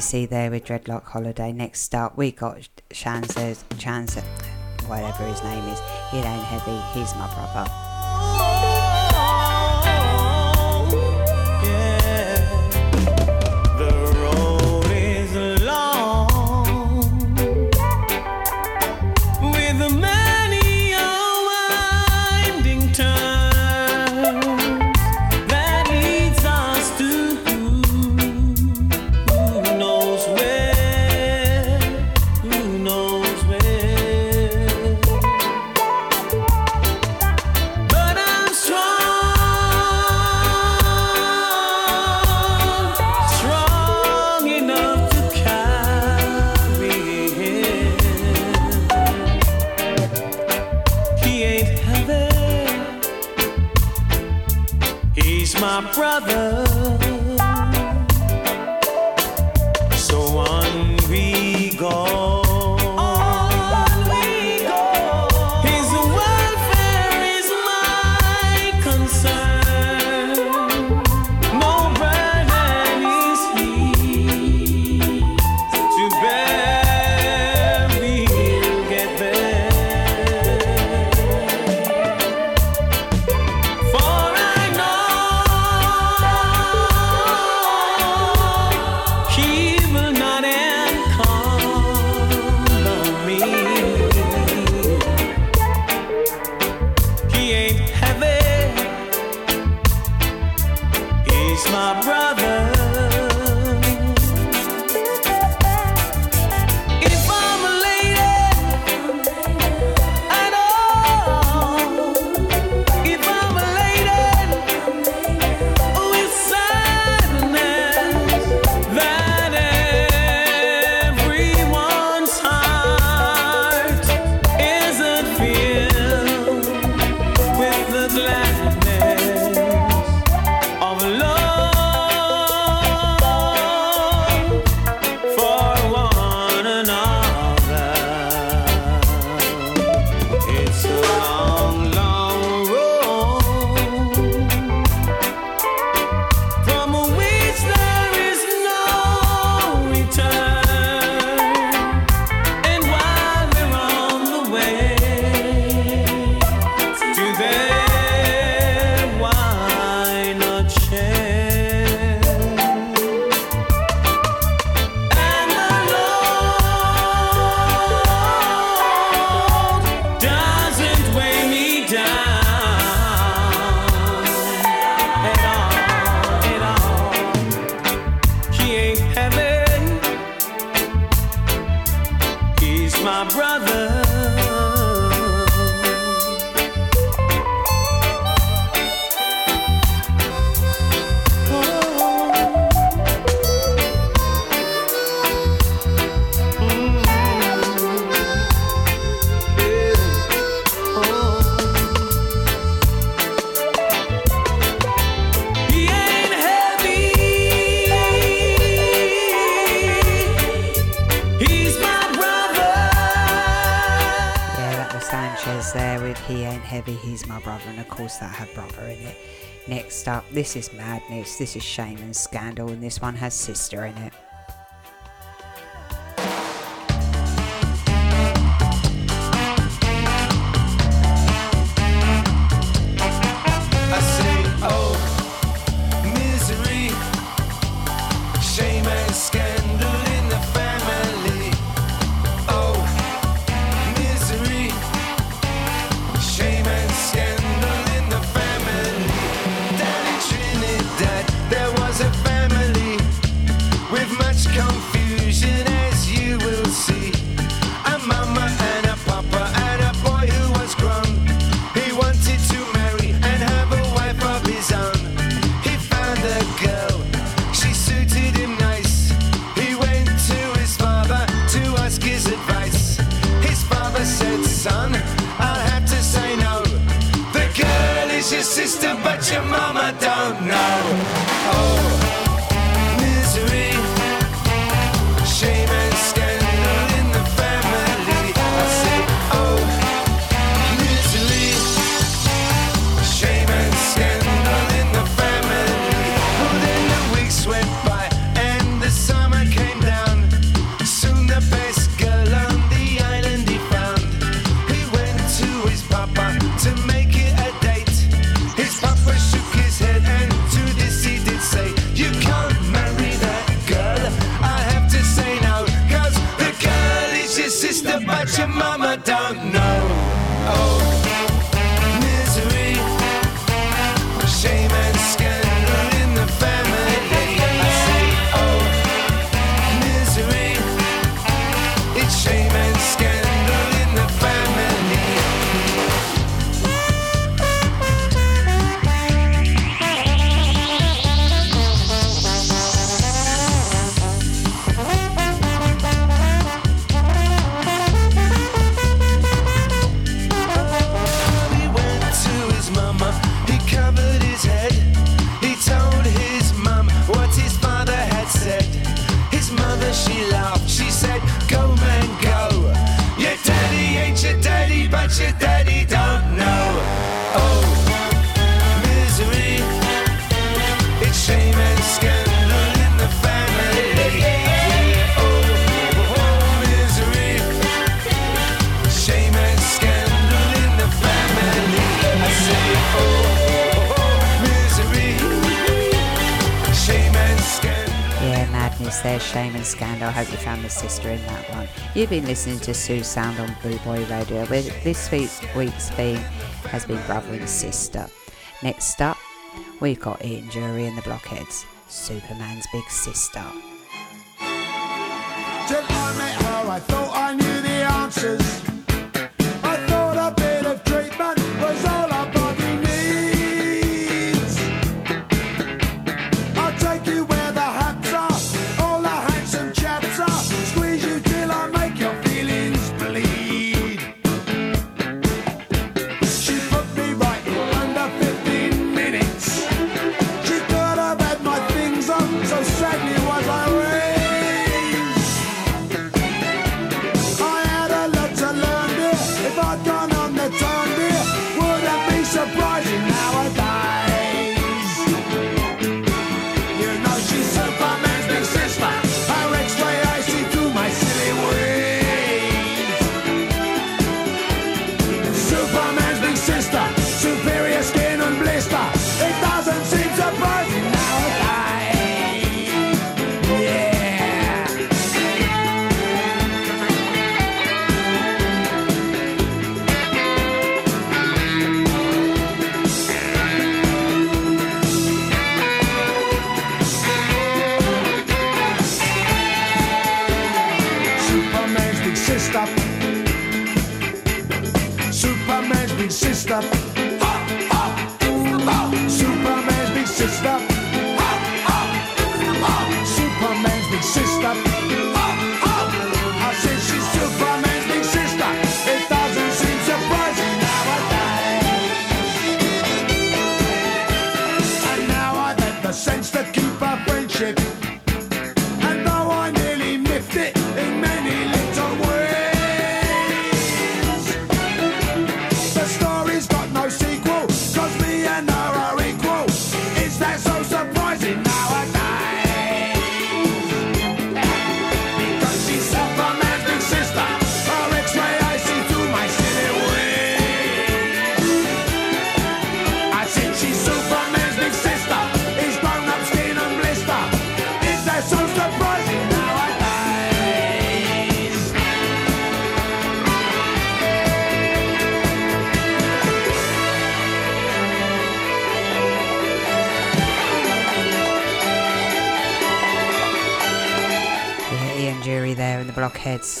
see there with Dreadlock Holiday. Next up, we got Chance's Chance, whatever his name is. It ain't heavy. He's my brother. my brother. This is Shame and Scandal, and this one has Sister in it. a sister in that one. You've been listening to Sue Sound on Blue Boy Radio, where this week's, week's theme has been brother and sister. Next up, we've got Ian Dury and the Blockheads, Superman's Big Sister. I thought I knew the answers.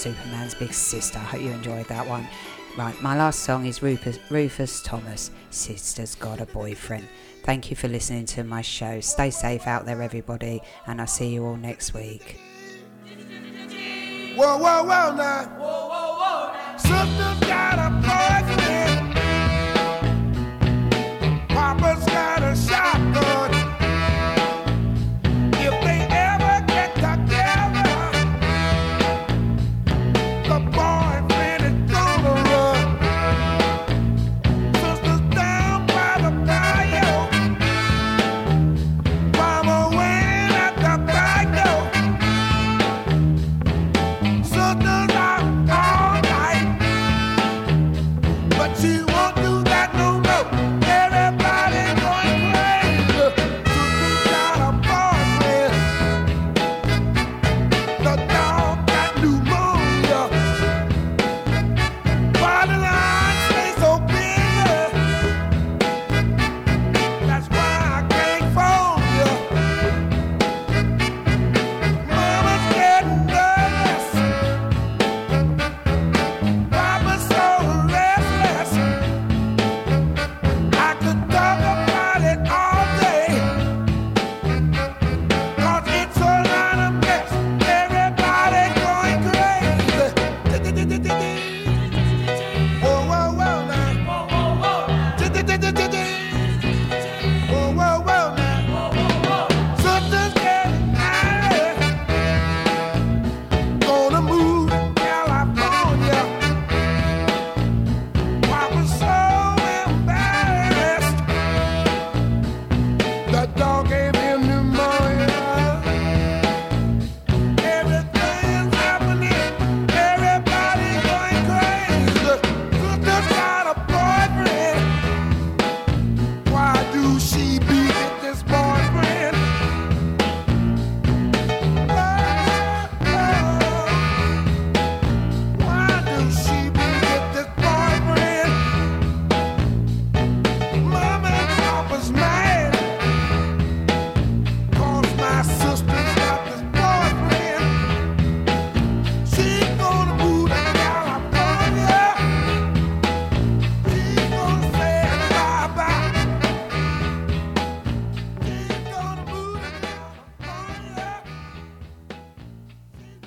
Superman's Big Sister. I hope you enjoyed that one. Right, my last song is Rufus, Rufus Thomas, Sister's Got a Boyfriend. Thank you for listening to my show. Stay safe out there, everybody, and I'll see you all next week. Whoa, whoa, whoa now. Whoa, whoa, whoa now. Something